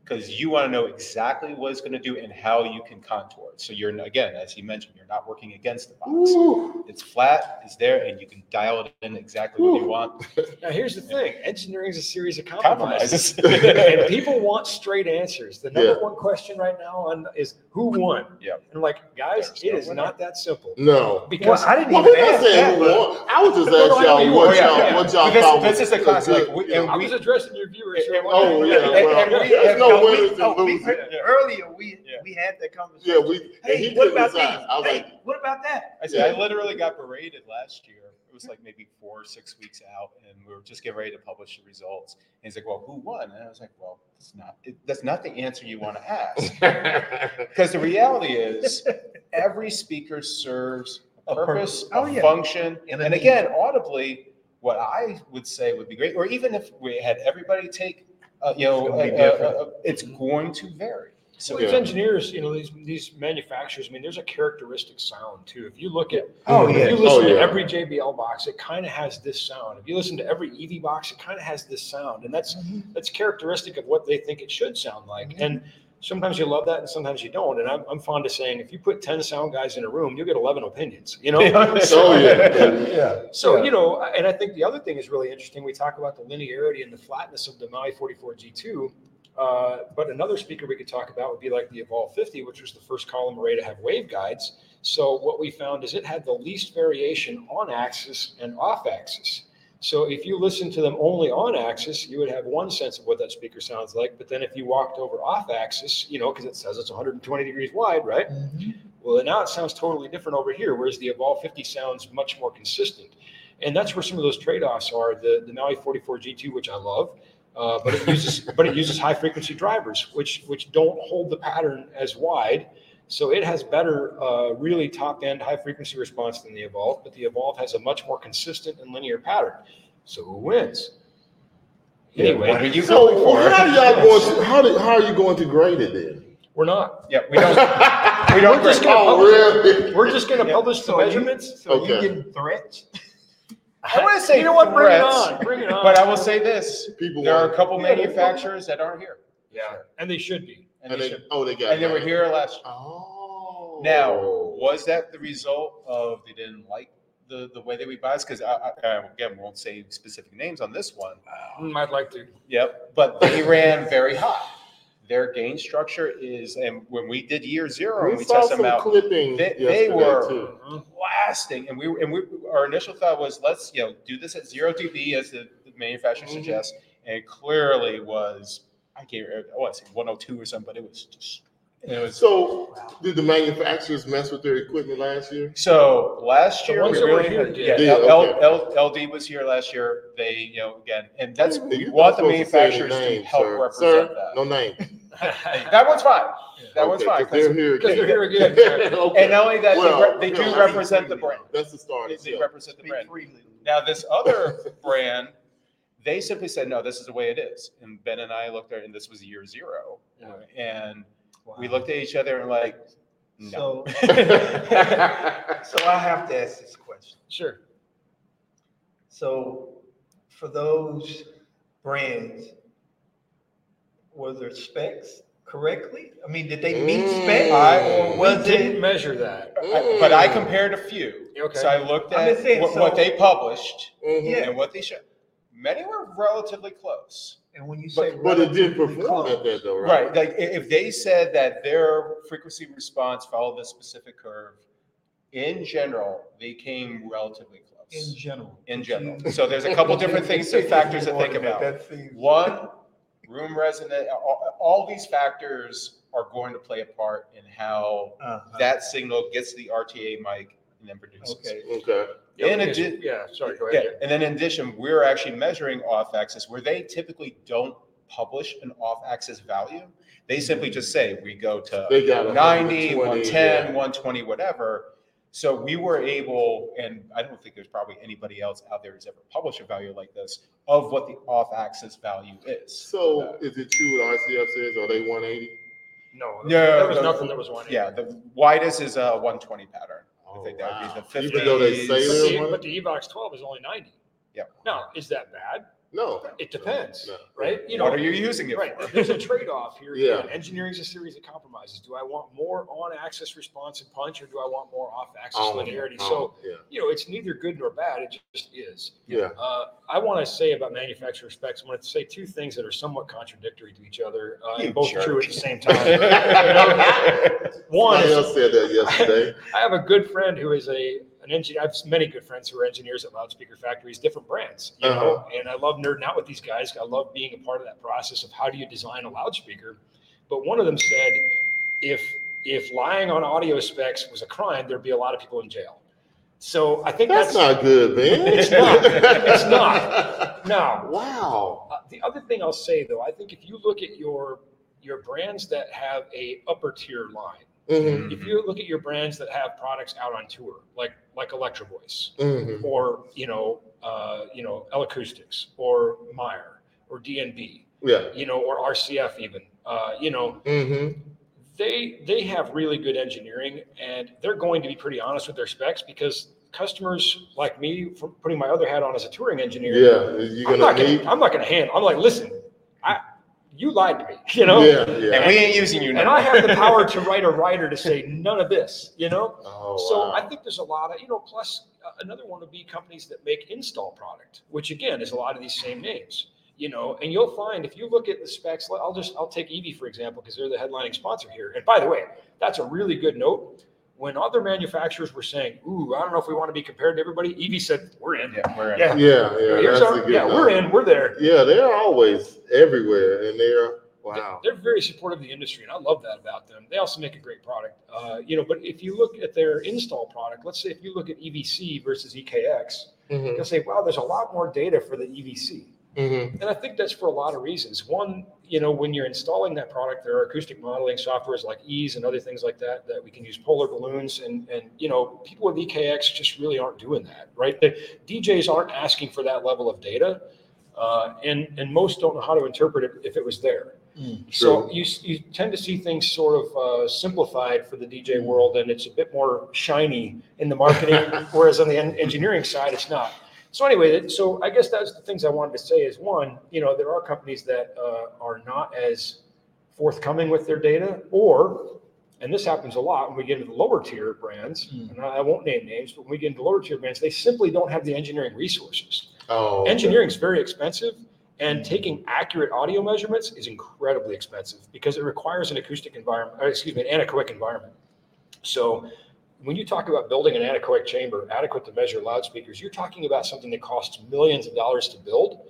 because you want to know exactly what it's going to do and how you can contour it. So you're again, as he mentioned, you're not working against the box. Ooh. It's flat, it's there, and you can dial it in exactly what you want. now, here's the thing: engineering is a series of compromises. Compromises. [laughs] and people want straight answers. The number Yeah. one question right now on is who won. Yeah. And like, guys, There's it no is winner. not that simple. No. Because Well, I didn't Well, even ask saying that. who but- won. I was just [laughs] No, no, I asking y'all you what oh, were. y'all Yeah, what y'all But this- thought this was is a class, like, good, we- you know, I was addressing your viewers. so I Oh, yeah, well, And- and we- there's no no, we- winners and oh, we- losers. Earlier, we Yeah. we had that conversation. Yeah, we. Hey, what about these? decide. I was Hey, like, what about that? I said I literally got berated last year. It was like maybe four or six weeks out, and we were just getting ready to publish the results. And he's like, "Well, who won?" And I was like, "Well, that's not it, that's not the answer you want to ask, [laughs] because the reality is every speaker serves a A purpose, purpose. Oh, a yeah. function, And and again, audibly, what I would say would be great, or even if we had everybody take, uh, you know, It's gonna uh, uh, it's going to vary. So So these Yeah. engineers, you know, these these manufacturers. I mean, there's a characteristic sound too. If you look at, Oh, if yeah. you listen Oh, to yeah. every JBL box, it kind of has this sound. If you listen to every EV box, it kind of has this sound, and that's Mm-hmm. that's characteristic of what they think it should sound like. And sometimes you love that and sometimes you don't. And I'm, I'm fond of saying, if you put 10 sound guys in a room, you'll get 11 opinions, you know? [laughs] Oh, [laughs] yeah. Yeah. So, Yeah. you know, and I think the other thing is really interesting. We talk about the linearity and the flatness of the Maui 44 G2. Uh, but another speaker we could talk about would be like the Evolve 50, which was the first column array to have waveguides. So what we found is it had the least variation on axis and off axis. So if you listen to them only on axis, you would have one sense of what that speaker sounds like. But then if you walked over off axis, you know, because it says it's 120 degrees wide, right? Well, now it sounds totally different over here, whereas the Evolve 50 sounds much more consistent. And that's where some of those trade-offs are. The, the Maui 44 G2, which I love, uh, but it uses but it uses high frequency drivers, which which don't hold the pattern as wide. So it has better, uh, really top end high frequency response than the Evolve, but the Evolve has a much more consistent and linear pattern. So who wins? Anyway, what are you So going for? how are y'all going to, how, do, how are you going to grade it then? we're not. Yeah, we don't. [laughs] we don't. We're just gonna Oh, publish it. really? We're just going to Yeah. publish the So you- measurements. So you Okay. getting threats? I want to say you know what? Bring it threats, on. Bring it on. But I will say this: People there are a couple Yeah, manufacturers that aren't here, yeah, and they should be. and, And they, they, should, oh, they got and they were here last. Oh. Now, was that the result of they didn't like the the way that we buy? Because I, I, I again won't say specific names on this one. I'd like to. Yep, but they ran very hot. Their gain structure is, and when we did year zero, we we saw tested some them out, clipping they, they yesterday, were too. Blasting, and we and we our initial thought was let's you know do this at zero dB as the, the manufacturer Mhm. suggests, and it clearly was I can't remember, I want to say 102 or something, but it was just it was So, did the manufacturers mess with their equipment last year? So last The year, ones we that were really here had, did. yeah, L, okay. L, L, LD was here last year. They, you know, again, and that's You're want the supposed to say any manufacturers to help sir. represent Sir, that. No name. [laughs] [laughs] That one's fine. That one's Okay, fine. 'cause They're 'cause- here Because again. they're here again. [laughs] Okay. and not only that, Well, they, re- they do yeah, I represent the brand. That's the start. They, they yeah. represent the brand. freely. Now, this other brand, they simply said, no, this is the way it is. And Ben and I looked at it, and this was year zero. And we looked at each other and like, no. So, [laughs] so I have to ask this question. Sure. So for those brands, were their specs correctly? I mean, did they meet Mm. specs? I- Or We was didn't it? measure that. I- but I compared a few. Okay. So I looked at saying, what, so- what they published Mhm. Yeah. and what they showed. Many were relatively close. And when you say. But it didn't perform at close, that though, right? Right. Like if they said that their frequency response followed this specific curve, in general, they came relatively close. In general. In general. So there's a couple different things, [laughs] factors to think about. That seems. One, room resonant, all, all these factors are going to play a part in how Uh-huh. that signal gets to the RTA mic and then produces. Okay. Okay. In Okay, addi- yeah, sorry, go Yeah, and then in addition, we're actually measuring off-axis where they typically don't publish an off-axis value. They simply just say, we go to They got a 90, 120, 110, yeah. 120, whatever. So we were able, and I don't think there's probably anybody else out there who's ever published a value like this of what the off-axis value is. So is it true what RCF says? Are they 180? No, No, there was no. nothing that was one. Yeah, the widest is a 120 pattern. I Oh, think that would be wow. the Even though they say But they're the, one- but the Evox 12 is only 90. Yep. Now, is that bad? No. It depends, No. right? You know, What are you using it right. for? There's a trade-off here. Yeah. Again, Engineering is a series of compromises. Do I want more on-axis response and punch, or do I want more off-axis Oh, linearity? oh, So, yeah. you know, it's neither good nor bad. It just is. Yeah. Uh, I want to say about manufacturer specs, I want to say two things that are somewhat contradictory to each other, uh, You and both jerk. true at the same time. [laughs] One Somebody is else said that yesterday. [laughs] I have a good friend who is a an engineer. I have many good friends who are engineers at loudspeaker factories, different brands, you. Uh-huh. And I love nerding out with these guys. I love being a part of that process of how do you design a loudspeaker. But one of them said, if if lying on audio specs was a crime, there'd be a lot of people in jail. So I think That's that's, not good, man. It's not. It's not. [laughs] now. Wow. Uh, the other thing I'll say though, I think if you look at your your brands that have a upper tier line, Mhm, if you look at your brands that have products out on tour, like like Electro Voice, mhm. or you know, uh, you know, L Acoustics, or Meyer, or DNB, Yeah. you know, or RCF even, uh, you know, Mm-hmm. they they have really good engineering, and they're going to be pretty honest with their specs because customers like me, for putting my other hat on as a touring engineer, Yeah. You're I'm gonna not need. gonna, I'm not gonna hand. I'm like, listen, you lied to me, [laughs] you know? Yeah, yeah. And we ain't using you now. And. I have the power [laughs] to write a writer to say none of this, you know? Oh, So wow. I think there's a lot of, you know, plus uh, another one would be companies that make install product, which again is a lot of these same names, you know, and you'll find if you look at the specs, I'll just, I'll take EV for example, because they're the headlining sponsor here. And by the way, that's a really good note. When other manufacturers were saying, ooh, I don't know if we want to be compared to everybody, EV said, we're in. Yeah, we're in. Yeah. yeah, yeah, Here's our- yeah, we're in, we're there. Yeah, they're always everywhere, and they're wow. They're very supportive of the industry, and I love that about them. They also make a great product, uh, you know. But if you look at their install product, let's say if you look at EVC versus EKX, Mhm, you'll say, wow, there's a lot more data for the EVC. Mhm. And I think that's for a lot of reasons. One, you know, when you're installing that product, there are acoustic modeling softwares like Ease and other things like that that we can use polar balloons and and you know, people with EKX just really aren't doing that, right? The DJs aren't asking for that level of data, uh, and and most don't know how to interpret it if it was there. So you you tend to see things sort of uh, simplified for the DJ world, and it's a bit more shiny in the marketing, [laughs] whereas on the engineering side, it's not. So anyway, so I guess that's the things I wanted to say is one, you know, there are companies that uh, are not as forthcoming with their data, or, and this happens a lot when we get into the lower tier brands, and I won't name names, but when we get into lower tier brands, they simply don't have the engineering resources. Oh. Engineering is very expensive, and taking accurate audio measurements is incredibly expensive because it requires an acoustic environment, or excuse me, an anechoic environment. So when you talk about building an anechoic chamber adequate to measure loudspeakers, you're talking about something that costs millions of dollars to build.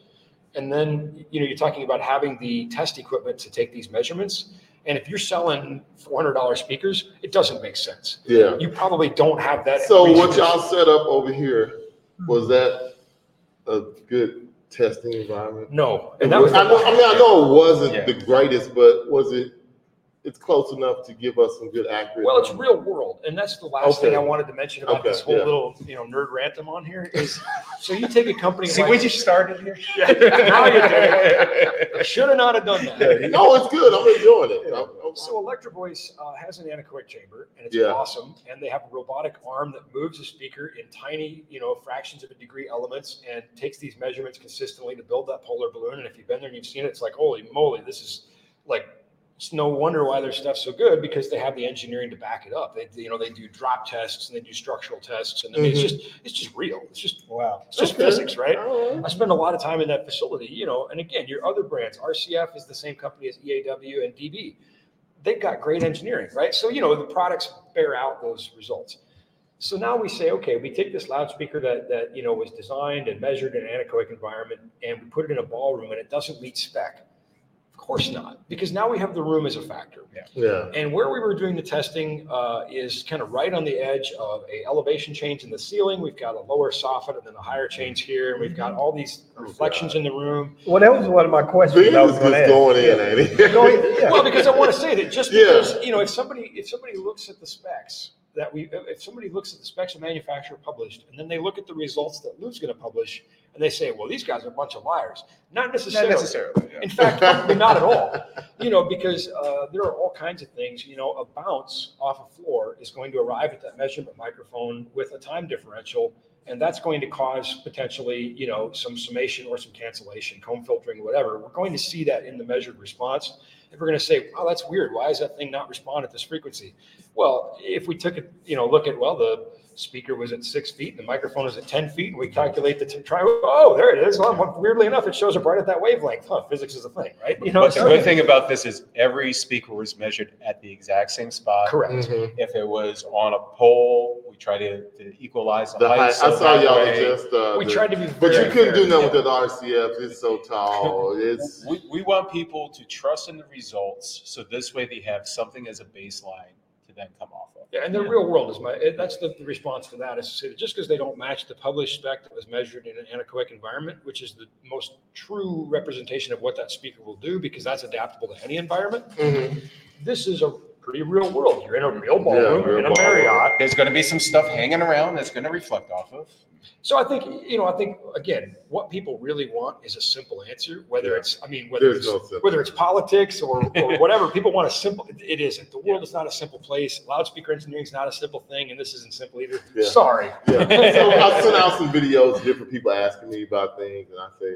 And then, you know, you're talking about having the test equipment to take these measurements. And if you're selling $400 speakers, it doesn't make sense. Yeah. You probably don't have that. So what y'all set up over here was that a good testing environment? No. And that was. I, know, I mean, I know it wasn't Yeah. the greatest, but was it? It's close enough to give us some good accurate. Well, it's numbers? real world, and that's the last thing I wanted to mention about Okay, this whole yeah. little, you know, nerd rant I'm on here is. So you take a company See, like we just started here. [laughs] Yeah, now you're doing it. Should have not have done that. No, it's good. I'm enjoying it. I'm- I'm- So Electro Voice uh, has an anechoic chamber, and it's Yeah. awesome. And they have a robotic arm that moves the speaker in tiny, you know, fractions of a degree elements, and takes these measurements consistently to build that polar balloon. And if you've been there and you've seen it, it's like, holy moly, this is like. It's no wonder why their stuff's so good because they have the engineering to back it up. They, you know, they do drop tests and they do structural tests, and I mean, it's Mhm. just, it's just real. It's just, Wow. it's just physics, right? Right. I spend a lot of time in that facility, you know, and again, your other brands, RCF is the same company as EAW and DB. They've got great engineering, right? So, you know, the products bear out those results. So now we say, okay, we take this loudspeaker that, that, you know, was designed and measured in an anechoic environment and we put it in a ballroom and it doesn't meet spec. Of course not, because now we have the room as a factor. Yeah. yeah. And where we were doing the testing uh, is kind of right on the edge of a elevation change in the ceiling. We've got a lower soffit and then a higher change here, and we've got all these reflections in the room. Well, that was one of my questions. Bean I is was going to going in, ain't he? Go ahead, yeah. Well, because I want to say that just Yeah. because you know, if somebody if somebody looks at the specs that we if somebody looks at the specs a manufacturer published, and then they look at the results that Lou's going to publish, and they say, well, these guys are a bunch of liars. Not necessarily. Not necessarily. yeah. In fact, probably not at all. You know, because uh, there are all kinds of things. You know, a bounce off a floor is going to arrive at that measurement microphone with a time differential, and that's going to cause potentially, you know, some summation or some cancellation, comb filtering, whatever. We're going to see that in the measured response. If we're going to say, "Oh, that's weird. Why is that thing not respond at this frequency?" Well, if we took it, you know, look at well, the speaker was at six feet, the microphone is at ten feet, and we calculate the t- try. Oh, there it is. Well, weirdly enough, it shows up right at that wavelength. Huh, physics is a thing, right? You know, but the so- good thing about this is every speaker was measured at the exact same spot. correct. Mhm. If it was on a pole, we try to, to equalize the, The height, height. I saw y'all way- adjust. Uh, We the- tried to be, but you couldn't do fair. nothing with that RCF. It's so tall. [laughs] It's We, we want people to trust in the results, so this way they have something as a baseline to then come off of. Yeah, and the real world is my, it- that's the the response to that is to say that just because they don't match the published spec that was measured in an anechoic environment, which is the most true representation of what that speaker will do, because that's adaptable to any environment. Mhm. This is a pretty real world. You're in a real ballroom, real in a. Marriott. There's going to be some stuff hanging around that's going to reflect off of. So I think, you know, I think, again, what people really want is a simple answer, whether Yeah. it's, I mean, whether There's it's, no whether it's politics or, or [laughs] whatever, people want a simple, it isn't. The world is not a simple place. Loudspeaker engineering is not a simple thing, and this isn't simple either. Yeah. Sorry. Yeah. [laughs] So I sent out some videos, different people asking me about things, and I say,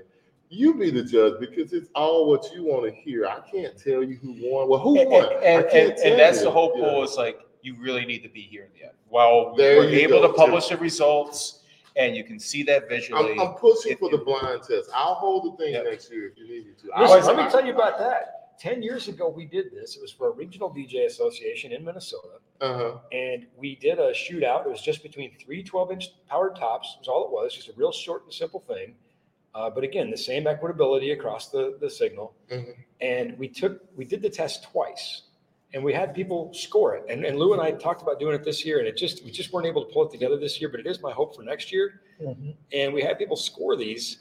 You be the judge because it's all what you want to hear. I can't tell you who won. Well, who And, won? and, I and, can't and, tell that's you. the whole Yeah. poll is like, you really need to be here in the end. While we There were you able go, to too. publish the results and you can see that visually. I'm, I'm pushing It- for the blind test. I'll hold the thing Yep. next year if you need me to. Listen, I'll- let me tell you about that. Ten years ago, we did this. It was for a regional DJ association in Minnesota. Uh-huh. and we did a shootout. It was just between three 12 inch powered tops. Was all it was, just a real short and simple thing. Uh, but again, the same equitability across the, the signal. Mhm. And we took, we did the test twice and we had people score it. And, and Lou and I talked about doing it this year and it just, we just weren't able to pull it together this year, but it is my hope for next year. Mhm. And we had people score these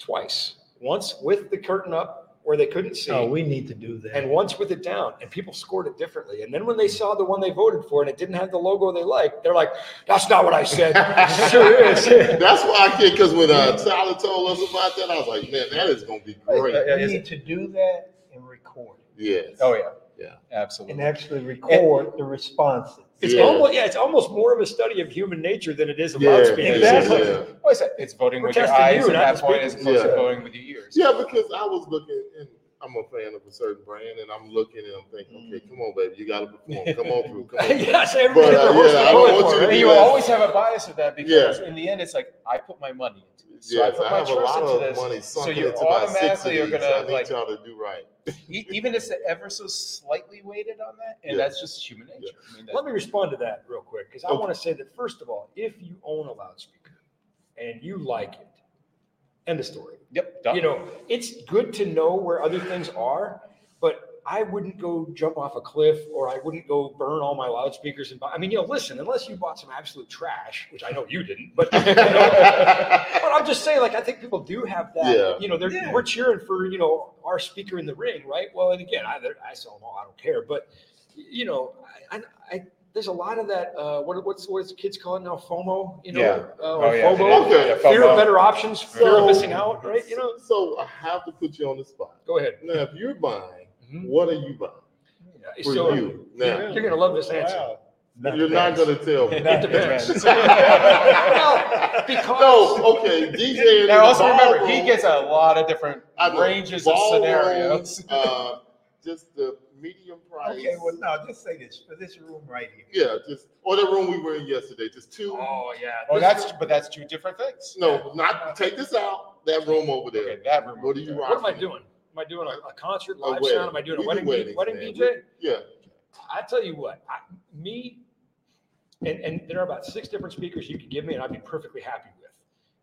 twice, once with the curtain up where they couldn't see. Oh, we need to do that. And once with it down, and people scored it differently. And then when they saw the one they voted for and it didn't have the logo they liked, they're like, "That's not what I said." [laughs] Sure is. That's why I can't, because when uh, Tyler told us about that, I was like, man, that is going to be great. Yeah, We need to do that and record it, Yes. Oh, yeah. Yeah. Absolutely. and actually record the responses. It's Yeah. almost yeah, it's almost more of a study of human nature than it is of Yeah, loudspeakers. Exactly. yeah. What is that? It's voting We're with your eyes you, at that point as speakers. opposed to voting with your ears. Yeah, because I was looking, and I'm a fan of a certain brand, and I'm looking and I'm thinking, okay, come on, baby, you got to perform. [laughs] Come on through. Come on. [laughs] yes, everybody But, uh, has their horse yeah, I don't want you to right? Be you always have a bias with that because Yeah. in the end, it's like I put my money into it. So Yes, I I have a lot of this. money So sunk you into about six of automatically are gonna I need like y'all to do right. even if it's ever so slightly weighted on that, and Yeah. that's just human nature. I mean, Let me respond to that real quick because I Okay. want to say that first of all, if you own a loudspeaker and you like it, end of story. yep, done. you know, it's good to know where other things are, but I wouldn't go jump off a cliff or I wouldn't go burn all my loudspeakers and buy, I mean, you know, listen, unless you bought some absolute trash, which I know you didn't, but, you know, [laughs] but I'm just saying, like, I think people do have that, Yeah. you know, they're, Yeah. we're cheering for, you know, our speaker in the ring, right? Well, and again, I, I sell them all, I don't care, but you know, I, I, there's a lot of that, uh, what, what's, what's kids call it now? FOMO, you know, Yeah. uh, Oh, or yeah. FOMO, Okay. Yeah, fear of better options, fear So- of missing out, right? You know, So I have to put you on the spot. go ahead. Now, if you're buying, Mhm. what are you buying Yeah, for so you? Now, you're gonna love this answer. Wow. you're not going to tell me. It depends. well, because No, okay, DJ. now also remember, he gets a lot of different know. ranges of Ballroom, scenarios. Uh, [laughs] just the medium price. Okay, well, no, just say this, for this room right here. Yeah, just or the room we were in yesterday. Just two. Oh yeah. Well, This- that's but that's two different things. No, not take this out. That room over there. Okay, that room. What are you what am I doing? Am I doing a, a concert A live wedding. sound? Am I doing a wedding weddings, wedding man. DJ? Yeah. I tell you what, I, me, and, and there are about six different speakers you could give me, and I'd be perfectly happy with.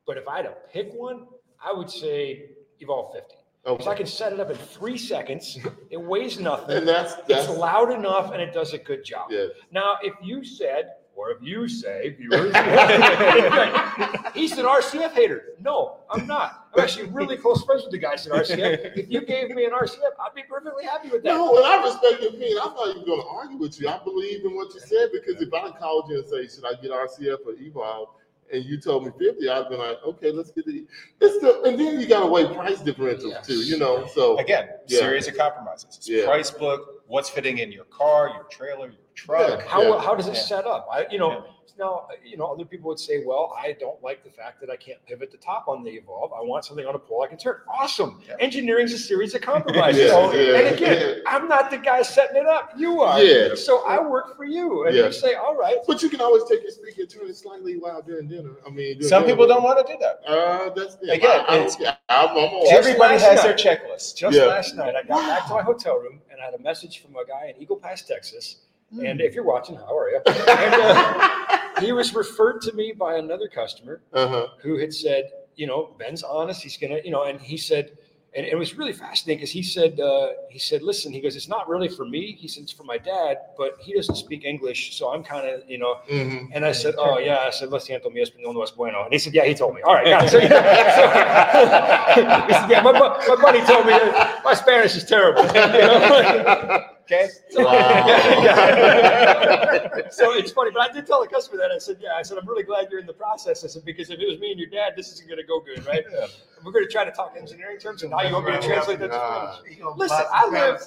But if I had to pick one, I would say Evolve 50. Because I can set it up in three seconds. It weighs nothing. And that's It's loud enough, and it does a good job. yeah. Now, if you said, or if you say, viewers, [laughs] he's an RCF hater. No, I'm not. I'm actually really close friends with the guys at RCF. If you gave me an RCF, I'd be perfectly happy with that. No, and I respect your opinion. I'm not even going to argue with you. I believe in what you said because if I called you and say, "Should I get RCF or Evolve?" and you told me 50, I'd be like, "Okay, let's get the." It's the and then you got to weigh price differentials Yes. too. You know, so Again, Yeah. series of compromises. It's Yeah. price book, what's fitting in your car, your trailer, your truck. Yeah. How, how does it Yeah. set up? I, you know, Yeah. now, you know, other people would say, well, I don't like the fact that I can't pivot the top on the Evolve. I want something on a pole I can turn. Awesome. Yeah. is a series of [laughs] compromises. Yeah, So- yeah, and again, yeah. I'm not the guy setting it up. You are. Yeah. So I work for you. And Yeah. you say, all right. But you can always take your speaker and turn it slightly loud during dinner. I mean, Some dinner. people don't want to do that. Uh, that's them. Again, I, I it's- don't. I'm, I'm Everybody has night. their checklist. Just Yeah. last night, I got back to my hotel room and I had a message from a guy in Eagle Pass, Texas. And if you're watching, how are you? [laughs] And, uh, he was referred to me by another customer uh-huh. who had said, you know, Ben's honest. He's gonna, you know, and he said, and it was really fascinating because he said, uh, he said, listen, he goes, it's not really for me. He said it's for my dad, but he doesn't speak English, so I'm kind of, you know. hmm And I said, oh yeah. I said, lo siento, mi español no es bueno. And he said, yeah, he told me. All right, got it. So, [laughs] so- he [laughs] said, yeah, my, my buddy told me that my Spanish is terrible. You know? Okay. So, Wow. [laughs] so it's funny, but I did tell the customer that I said, yeah, I said, I'm really glad you're in the process. I said, because if it was me and your dad, this isn't going to go good, right? Yeah. We're going to try to talk engineering terms, and now you want me to translate that to God. Spanish. He gonna Listen, I live-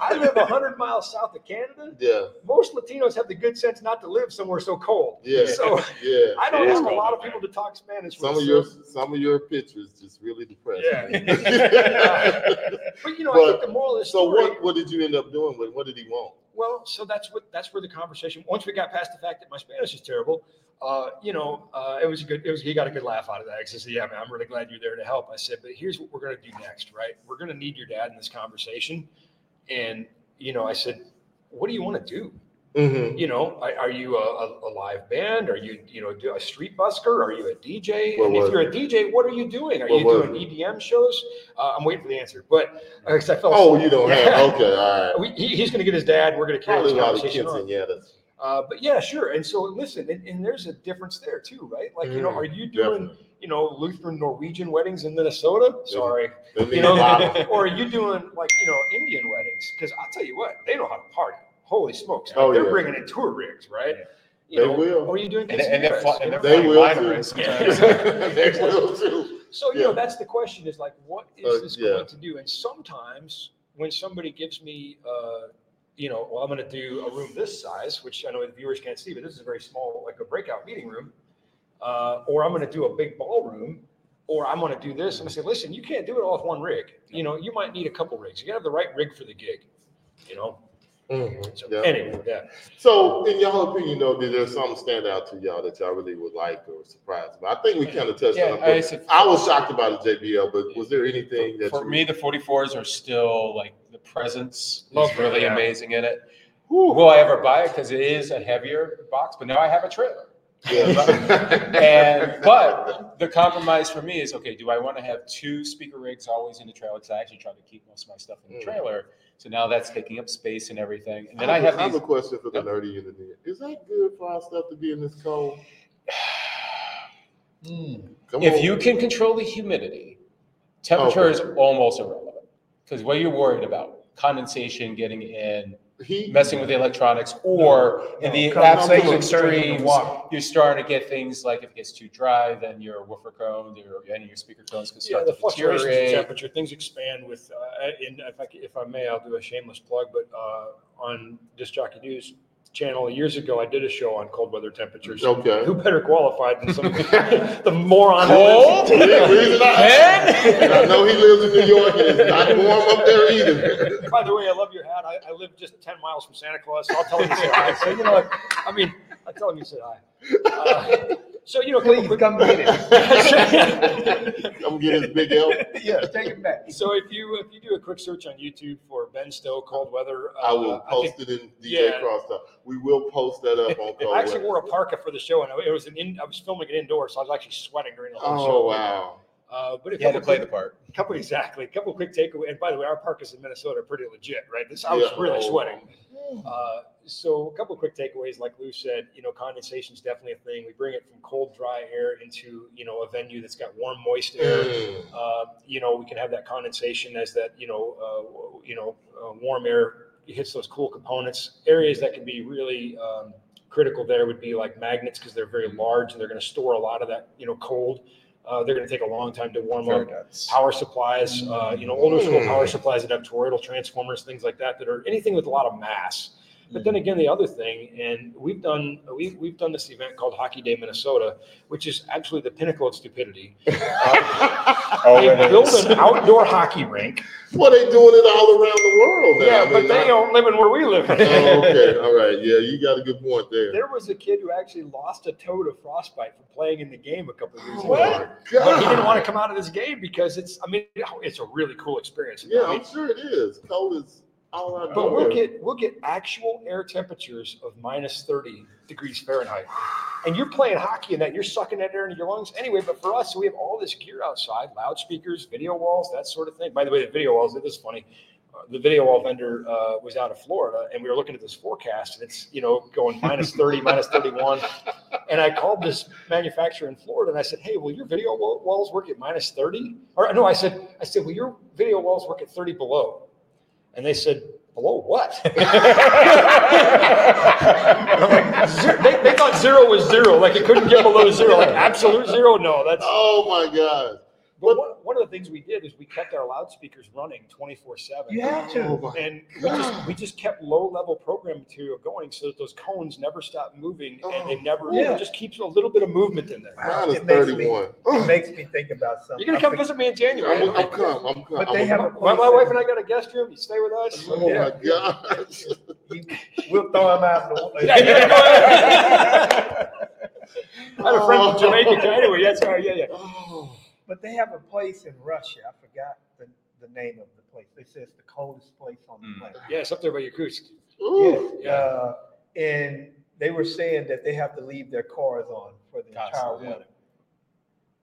I live 100 miles south of Canada. Yeah, Most Latinos have the good sense not to live somewhere so cold. yeah, So [laughs] yeah. I don't It is have a lot of people to talk Spanish Some with. of your some of your pictures just really depressing. Yeah. [laughs] But you know, I think the moral of the so what what did you end up doing with? What did he want? Well, so that's what that's where the conversation. Once we got past the fact that my Spanish is terrible, uh, you know, uh, it was a good. It was he got a good laugh out of that. He said, "Yeah, man, I'm really glad you're there to help." I said, "But here's what we're going to do next, right? We're going to need your dad in this conversation." And you know, I said, "What do you want to do? Mm-hmm. You know, are, you a, a, live band? Are you you know do a street busker? Are you a DJ? What and if you're a DJ, what are you doing? Are What you doing EDM shows? Uh, I'm waiting for the answer, but uh, I felt Oh, you don't Yeah. have okay, all right. we, he, he's going to get his dad. We're going to carry this a lot of conversation on. quinceañeras. Uh, but yeah, sure. And so listen, and, and there's a difference there too, right? Like, you know, Mm, are you doing, definitely. you know, Lutheran Norwegian weddings in Minnesota? Sorry. You know, [laughs] or are you doing like, you know, Indian weddings? Because I'll tell you what, they know how to party. Holy smokes. Oh, They're yeah. bringing in tour rigs, right? You They know, will. Or are you doing And, and they're, quinceañeras, fly, and they're? They will too. rays [laughs] they will [laughs] too. So, you Yeah. know, that's the question is like, what is Uh, this yeah. going to do? And sometimes when somebody gives me, uh, you know, well, I'm going to do a room this size, which I know the viewers can't see, but this is a very small, like a breakout meeting room, uh, or I'm going to do a big ballroom, or I'm going to do this. And I say, listen, you can't do it all with one rig. You know, you might need a couple rigs. You got to have the right rig for the gig, you know? Mhm, So yeah. anyway, yeah. So, in y'all opinion, though, did there something stand out to y'all that y'all really would like or surprised about? I think we kind of touched Yeah, on I it. said- I was shocked about the JBL, but was there anything that For you, me, the 44s are still like the presence Love is them, really yeah. amazing in it. Will I ever buy it? Because it is a heavier box, but now I have a trailer. Yeah. [laughs] And but the compromise for me is okay. Do I want to have two speaker rigs always in the trailer? Because I actually try to keep most of my stuff in the Mm. trailer. So now that's taking up space and everything. And then I I have I have these. a question for the Yep. nerdy unit. Is that good for our stuff to be in this cold? [sighs] Hmm. Come If on. you can control the humidity, temperature is almost irrelevant. Because what you're worried about, condensation getting in, heat, messing with the electronics, or in the Come- come absolute to it straight in the extremes, you're starting to get things like if it gets too dry, then your woofer cones or any of your speaker cones can Yeah, start the to fluctuations in deteriorate. temperature, things expand with, uh, and if I, c- if I may, I'll do a shameless plug, but, uh, on Disc Jockey News channel years ago, I did a show on cold weather temperatures. Okay. Who better qualified than some, [laughs] the moron. Cold? The reason I, Man? I know he lives in New York and it's not warm up there either. By the way, I love your hat. I, I live just ten miles from Santa Claus, so I'll tell him you said hi. So, you know, what? I mean, I tell him you said hi. Uh, So, you know, a couple Please quick- come get it. [laughs] Come get his big L. [laughs] Yeah, take it back. So if you, if you do a quick search on YouTube for Ben Stowe cold weather. I will uh, I think post it in DJ yeah. Crosstalk. We will post that up on Cold I actually Weather. wore a parka for the show, and it was an in, I was filming it indoors, so I was actually sweating during the whole Oh show. wow! Uh, but a You had to couple play the quick, part. couple exactly, a couple quick takeaway. And by the way, our parkas in Minnesota are pretty legit, right? This I was Yeah. really sweating. Uh, so a couple of quick takeaways, like Lou said, you know, condensation is definitely a thing. We bring it from cold, dry air into you know a venue that's got warm, moist air. Mm. Uh, you know, we can have that condensation as that, you know, uh, you know, uh, warm air hits those cool components. Areas that can be really um, critical there would be like magnets because they're very large and they're going to store a lot of that, you know, cold. Uh, they're going to take a long time to warm up. Power supplies, uh, you know, older school Mm. power supplies that have toroidal transformers, things like that, that are anything with a lot of mass. But then again, the other thing, and we've done we've we've done this event called Hockey Day Minnesota, which is actually the pinnacle of stupidity. [laughs] Uh, Oh, they it built is. an outdoor hockey rink. Well, they doing it all around the world now. Yeah, I but they not- don't live in where we live. Oh, okay, all right. Yeah, you got a good point there. There was a kid who actually lost a toe to frostbite from playing in the game a couple of years ago. What? But he didn't want to come out of this game because it's, I mean, it's a really cool experience. Yeah, I mean, I'm sure it is. Cold is all But we'll get we'll get actual air temperatures of minus 30 degrees Fahrenheit. And you're playing hockey in that you're sucking that air into your lungs anyway. But for us, we have all this gear outside, loudspeakers, video walls, that sort of thing. By the way, the video walls, it is funny. Uh, the video wall vendor uh, was out of Florida, and we were looking at this forecast, and it's you know going minus 30, minus 31. [laughs] And I called this manufacturer in Florida, and I said, "Hey, will your video wa- walls work at minus 30?" Or no, I said, "I said, will your video walls work at 30 below?" And they said, below what? [laughs] They, they thought zero was zero, like it couldn't get below zero, like absolute zero. No, that's. Oh my God. But one, one of the things we did is we kept our loudspeakers running 24 seven. You have to. Oh, And we just, we just kept low level program material going so that those cones never stopped moving and they oh. never, Yeah. it just keeps a little bit of movement in there. Mine is It makes me- 31. It makes me think about something. You're gonna I come forget- visit me in January. I'm, I'm come. I'm come. But they I'm have a. My, my wife and I got a guest room. You stay with us. Oh Yeah. my gosh. We'll throw them out. the- [laughs] Yeah, yeah. I had a friend from Jamaica. Anyway, that's right. Yeah, yeah. Oh. But they have a place in Russia. I forgot the, the name of the place. They say it's the coldest place on the Mm. planet. Yeah, it's up there by Yakutsk. Ooh. Yeah. Uh, and they were saying that they have to leave their cars on for the entire Constantly, yeah. winter.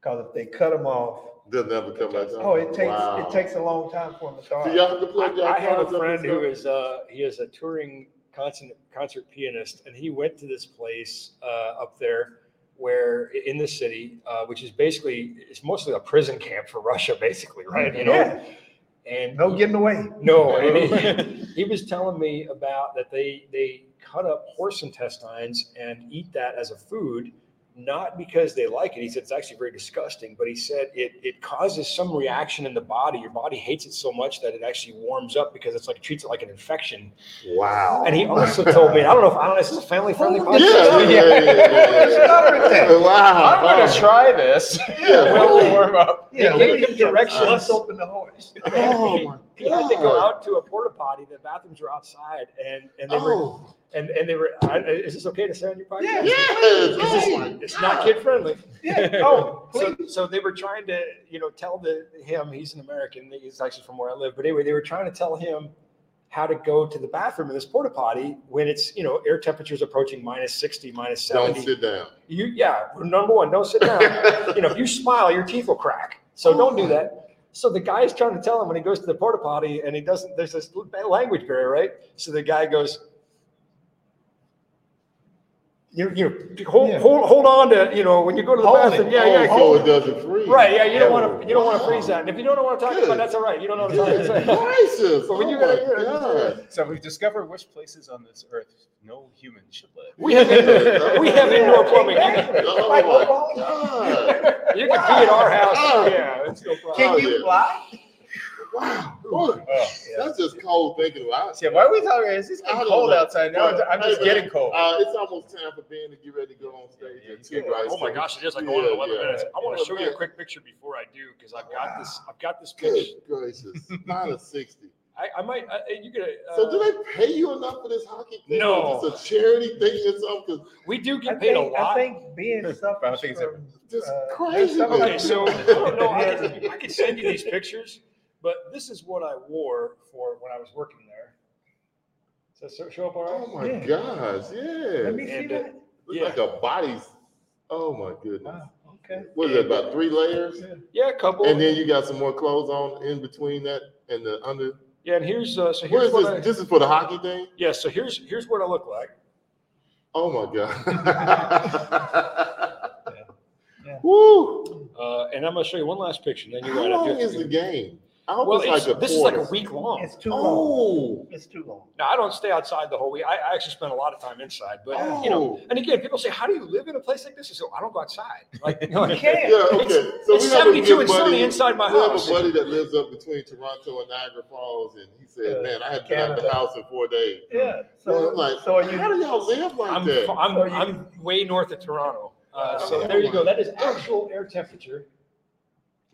Because if they cut them off, They'll never come back. oh, it takes Wow. it takes a long time for them to start. Do y'all have to plug y'all I, I have a friend who is who uh, he is a touring concert concert pianist, and he went to this place uh, up there where in the city, uh, which is basically it's mostly a prison camp for Russia, basically, right? You know, Yeah. and No getting away. No, [laughs] and he, he was telling me about that they they cut up horse intestines and eat that as a food, not because they like it. He said it's actually very disgusting, but he said it it causes some reaction in the body. Your body hates it so much that it actually warms up because it's like it treats it like an infection. Wow. And he also told me, I don't know if I don't know, this is a family friendly yeah, podcast. yeah, yeah, yeah, yeah, yeah. Wow. I'm gonna try this. Yeah. [laughs] We'll warm up. Yeah, gave we him can directions. Let's open the horse. Oh my He had to go out to a porta potty. The bathrooms were outside, and and they were Oh. and and they were. I, is this okay to say on your podcast? Yeah. Yes. Is this- Oh it's not kid friendly. Yeah. [laughs] Oh, so, so they were trying to, you know, tell the him he's an American. He's actually from where I live. But anyway, they were trying to tell him how to go to the bathroom in this porta potty when it's, you know, air temperatures approaching minus sixty, minus Don't sit down. You, yeah, number one, don't sit down. [laughs] you know, if you smile, your teeth will crack. So don't do that. So the guy is trying to tell him when he goes to the porta potty and he doesn't. There's this language barrier, right? So the guy goes. You, you hold, Yeah. hold, hold on to, you know, when you go to the Hold it. bathroom. Yeah, oh, yeah. so it doesn't freeze. Right, yeah, you don't want Oh, to, you don't want to freeze that. And if you don't know what I'm talking Good. about, that's all right. You don't know what I'm talking about. Goodness That's all right. gracious. But when oh you gotta hear it, it's all God. So we've discovered which places on this earth no human should live. We have indoor, we have indoor [laughs] plumbing. You can, Oh [laughs] Like my oh, God. you can pee at our house. Oh. Yeah, it's no problem. Can Oh, you fly? Wow. Look, Oh. That's just cold thinking about it. Yeah, why are we talking? Is this I getting cold know. outside now? But, I'm just hey, getting cold. Uh, it's almost time for Ben to get ready to go on stage. Yeah, at yeah, two, right? Oh my gosh, it is just like going in Yeah, 11 yeah. minutes. I want to show you a quick picture before I do because I've got this. I've got this picture. Good gracious. [laughs] Minus 60. I, I might. I, you could. Uh, So do they pay you enough for this hockey thing? No. it's a charity thing or something? 'Cause we do I get paid a think, I lot. think being suffers things from, Just uh, crazy. there's some- Okay, so I don't. I could, I could send you these pictures, but this is what I wore for when I was working there. Does that show up all right? Oh my Yeah. gosh, yeah. Let me see And, uh, that. Looks yeah. like a body's. Oh my goodness. Wow, okay. What is it, about three layers? Yeah, a couple. And then you got some more clothes on in between that and the under. yeah, and here's uh, so here's is what this? I, This is for the hockey thing? yeah. So here's here's what I look like. Oh my God. [laughs] [laughs] Yeah. Woo! Uh, and I'm gonna show you one last picture. And then you How got long is the game? I hope Well, it's it's, like a this is like a quarter. week long. It's too long. Oh, It's too long. Now I don't stay outside the whole week. I, I actually spend a lot of time inside. But you know, oh. and again, people say, "How do you live in a place like this?" I say, "I don't go outside." [laughs] Like, you know, You can't. Yeah, okay. So it's we have a 72 good and sunny buddy- inside my house. we have a buddy that lives up between Toronto and Niagara Falls, and he said, Yeah, "Man, I had been out the Canada. house in four days." Yeah. So So, I'm like, so are you? how do y'all live like I'm, that? I'm, So you- I'm way north of Toronto. Uh, so Oh there you go. That is actual air temperature.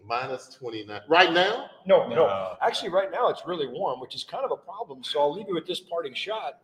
Minus twenty nine right now. No, no, No. Actually, right now it's really warm, which is kind of a problem. So I'll leave you with this parting shot.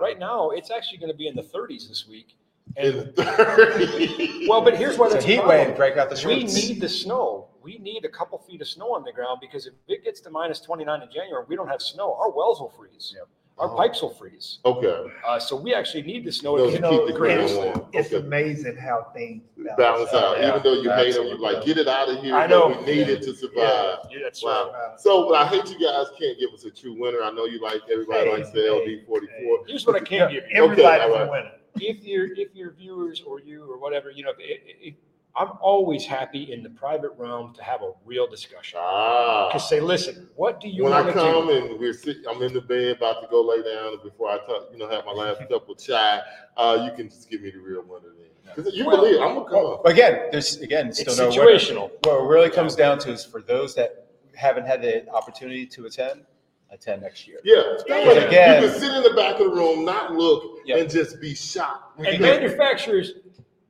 Right now, it's actually going to be in the 30s this week. In And the 30s. well, but here's why It's a that's a heat problem. wave. Break out the We need the snow. We need a couple feet of snow on the ground because if it gets to minus 29 in January, we don't have snow. Our wells will freeze. Yep. Our Oh. pipes will freeze. okay, Uh, so we actually need the snow Those to You keep keep know, the ground it's, warm. it's Okay. amazing how things balance out. Yeah, Even though you hate them, you absolutely. like get it out of here. I but know. we need it to survive. Yeah, yeah, that's Wow. right. Uh, So, but I hate you guys can't give us a true winner. I know you like everybody Hey, likes the LD forty four. Here's what I can't give you. Everybody's all a right. winner. if your if your viewers or you or whatever, you know, if, if, I'm always happy in the private realm to have a real discussion. Ah. To say, listen, what do you when want I to come do? and we're sitting, I'm in the bed about to go lay down, before I talk, you know, have my last [laughs] cup of chai, uh, you can just give me the real one then. Because you Well, believe I'm gonna come. But again, there's again still It's no winner. situational. What it really comes down to is for those that haven't had the opportunity to attend, attend next year. Yeah, Because again- you can sit in the back of the room, not look, Yeah. and just be shocked. And manufacturers,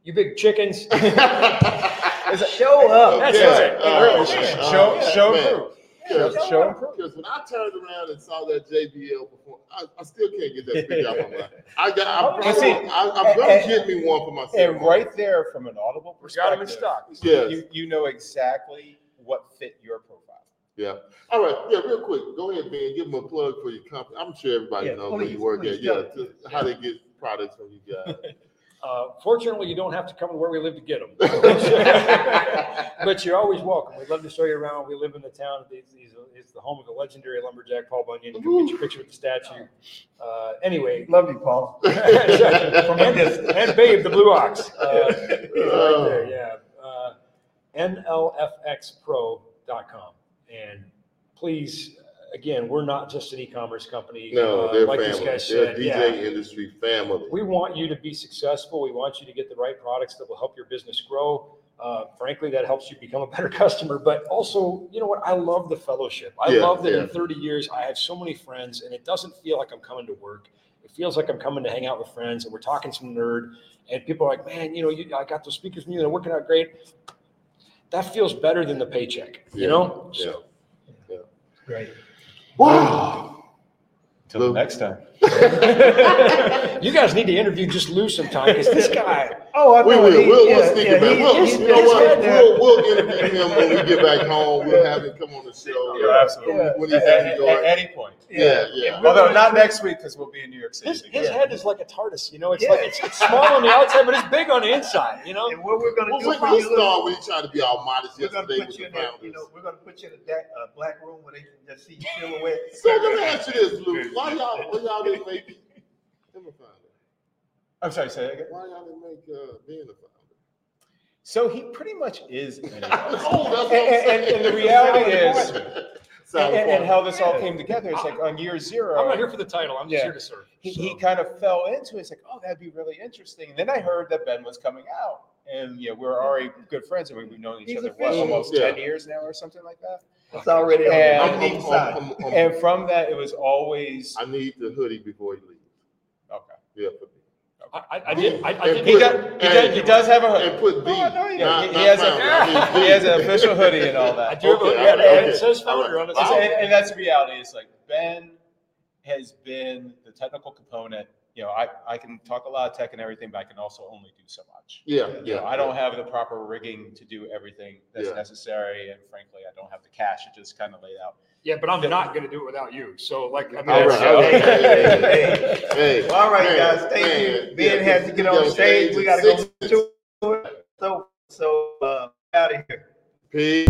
you big chickens, [laughs] Show up. That's Yeah. right. Uh, Yeah. uh, show yeah, show man. and. Because Show, show and prove. when I turned around and saw that JBL perform, I, I still can't get that figure out of my mind. [laughs] I got, I, And see, I, I'm gonna and- get me one for myself. And right there, from an audible we got in perspective, stock. Yes. you you know exactly what fit your profile. Yeah. All right. Yeah. Real quick. Go ahead, Ben. Give them a plug for your company. I'm sure everybody Yeah, knows where you work at. Yeah. do. to- how they get products from you guys. [laughs] Uh, fortunately, you don't have to come to where we live to get them. [laughs] but you're always welcome. We'd love to show you around. We live in the town. It's, the home of the legendary lumberjack Paul Bunyan. You can get your picture with the statue. Uh, anyway, Love you, Paul. [laughs] and, and Babe, the Blue Ox. Uh, he's [laughs] right there, yeah. Uh, NLFXPro.com. And please, again, we're not just an e-commerce company. No, Uh, they're like family. this guy They're said, DJ yeah. industry family. We want you to be successful. We want you to get the right products that will help your business grow. Uh, frankly, that helps you become a better [laughs] customer. But also, you know what? I love the fellowship. I Yeah, love that yeah. in 30 years, I have so many friends, and it doesn't feel like I'm coming to work. It feels like I'm coming to hang out with friends, and we're talking some nerd. And people are like, "Man, you know, you, I got those speakers from you. They're working out great." That feels better than the paycheck, you Yeah, know. yeah. So Great. Wow. Till Lou. next time. [laughs] you guys need to interview just Lou sometime because this guy. Oh, I We know. will. He- We'll, yeah, we'll sneak yeah, it back. We'll, he's- you know what? We'll, we'll interview him when we get back home. We'll have him come on the show. [laughs] Yeah, absolutely. Yeah. When At, he's in at- at any point. Yeah, yeah. Although not next week because we'll be in New York City. His, his head is like a TARDIS, you know. It's Yeah. like it's, it's small on the outside, but it's big on the inside, you know. And what we're gonna Well, do when for you you, Lou, start when you try to be all modest we're gonna yesterday put with you the in that, you know, we're gonna put you in a uh, black room where they can just see you [laughs] silhouette. So let me ask you this, Luke. Why y'all, why y'all didn't make [laughs] him a founder? I'm sorry, say that again. Why y'all didn't make uh, being a founder? So he pretty much is. an. [laughs] Oh, that's And- and- and the reality is- and, and how this all came together is like on year zero. I'm not here for the title. I'm just Yeah. here to serve. he, So, he kind of fell into it. It's like, oh, that'd be really interesting. And then I heard that Ben was coming out, and yeah, we're already good friends, and we've known each He's other what, almost Yeah. ten years now, or something like that. It's already on And- the I'm, I'm, underneath side. I'm, I'm, I'm, And from that, it was always I need the hoodie before he leaves. okay. Yeah, for me. I, I, I did. I, I did. He put- does. He, does, he does have a And put the. No, no, yeah, not- he, he not has founder. I mean, a [laughs] he has an official hoodie and all that. I that. do have a, Okay, yeah, okay, and it okay. says founder on it. And, and that's the reality. It's like Ben has been the technical component. You know, I, I can talk a lot of tech and everything, but I can also only do so much. Yeah, You know, yeah. I don't have the proper rigging to do everything that's Yeah. necessary, and frankly, I don't have the cash to just kind of lay it out. Yeah, but I'm not going to do it without you. So, like, I mean, All that's- right, [laughs] all right. Hey, Hey, hey, Well, all right, guys, thank man, you. Ben yeah, has to get on got stage. We gotta go six. to it. So, so, uh, out of here. Peace.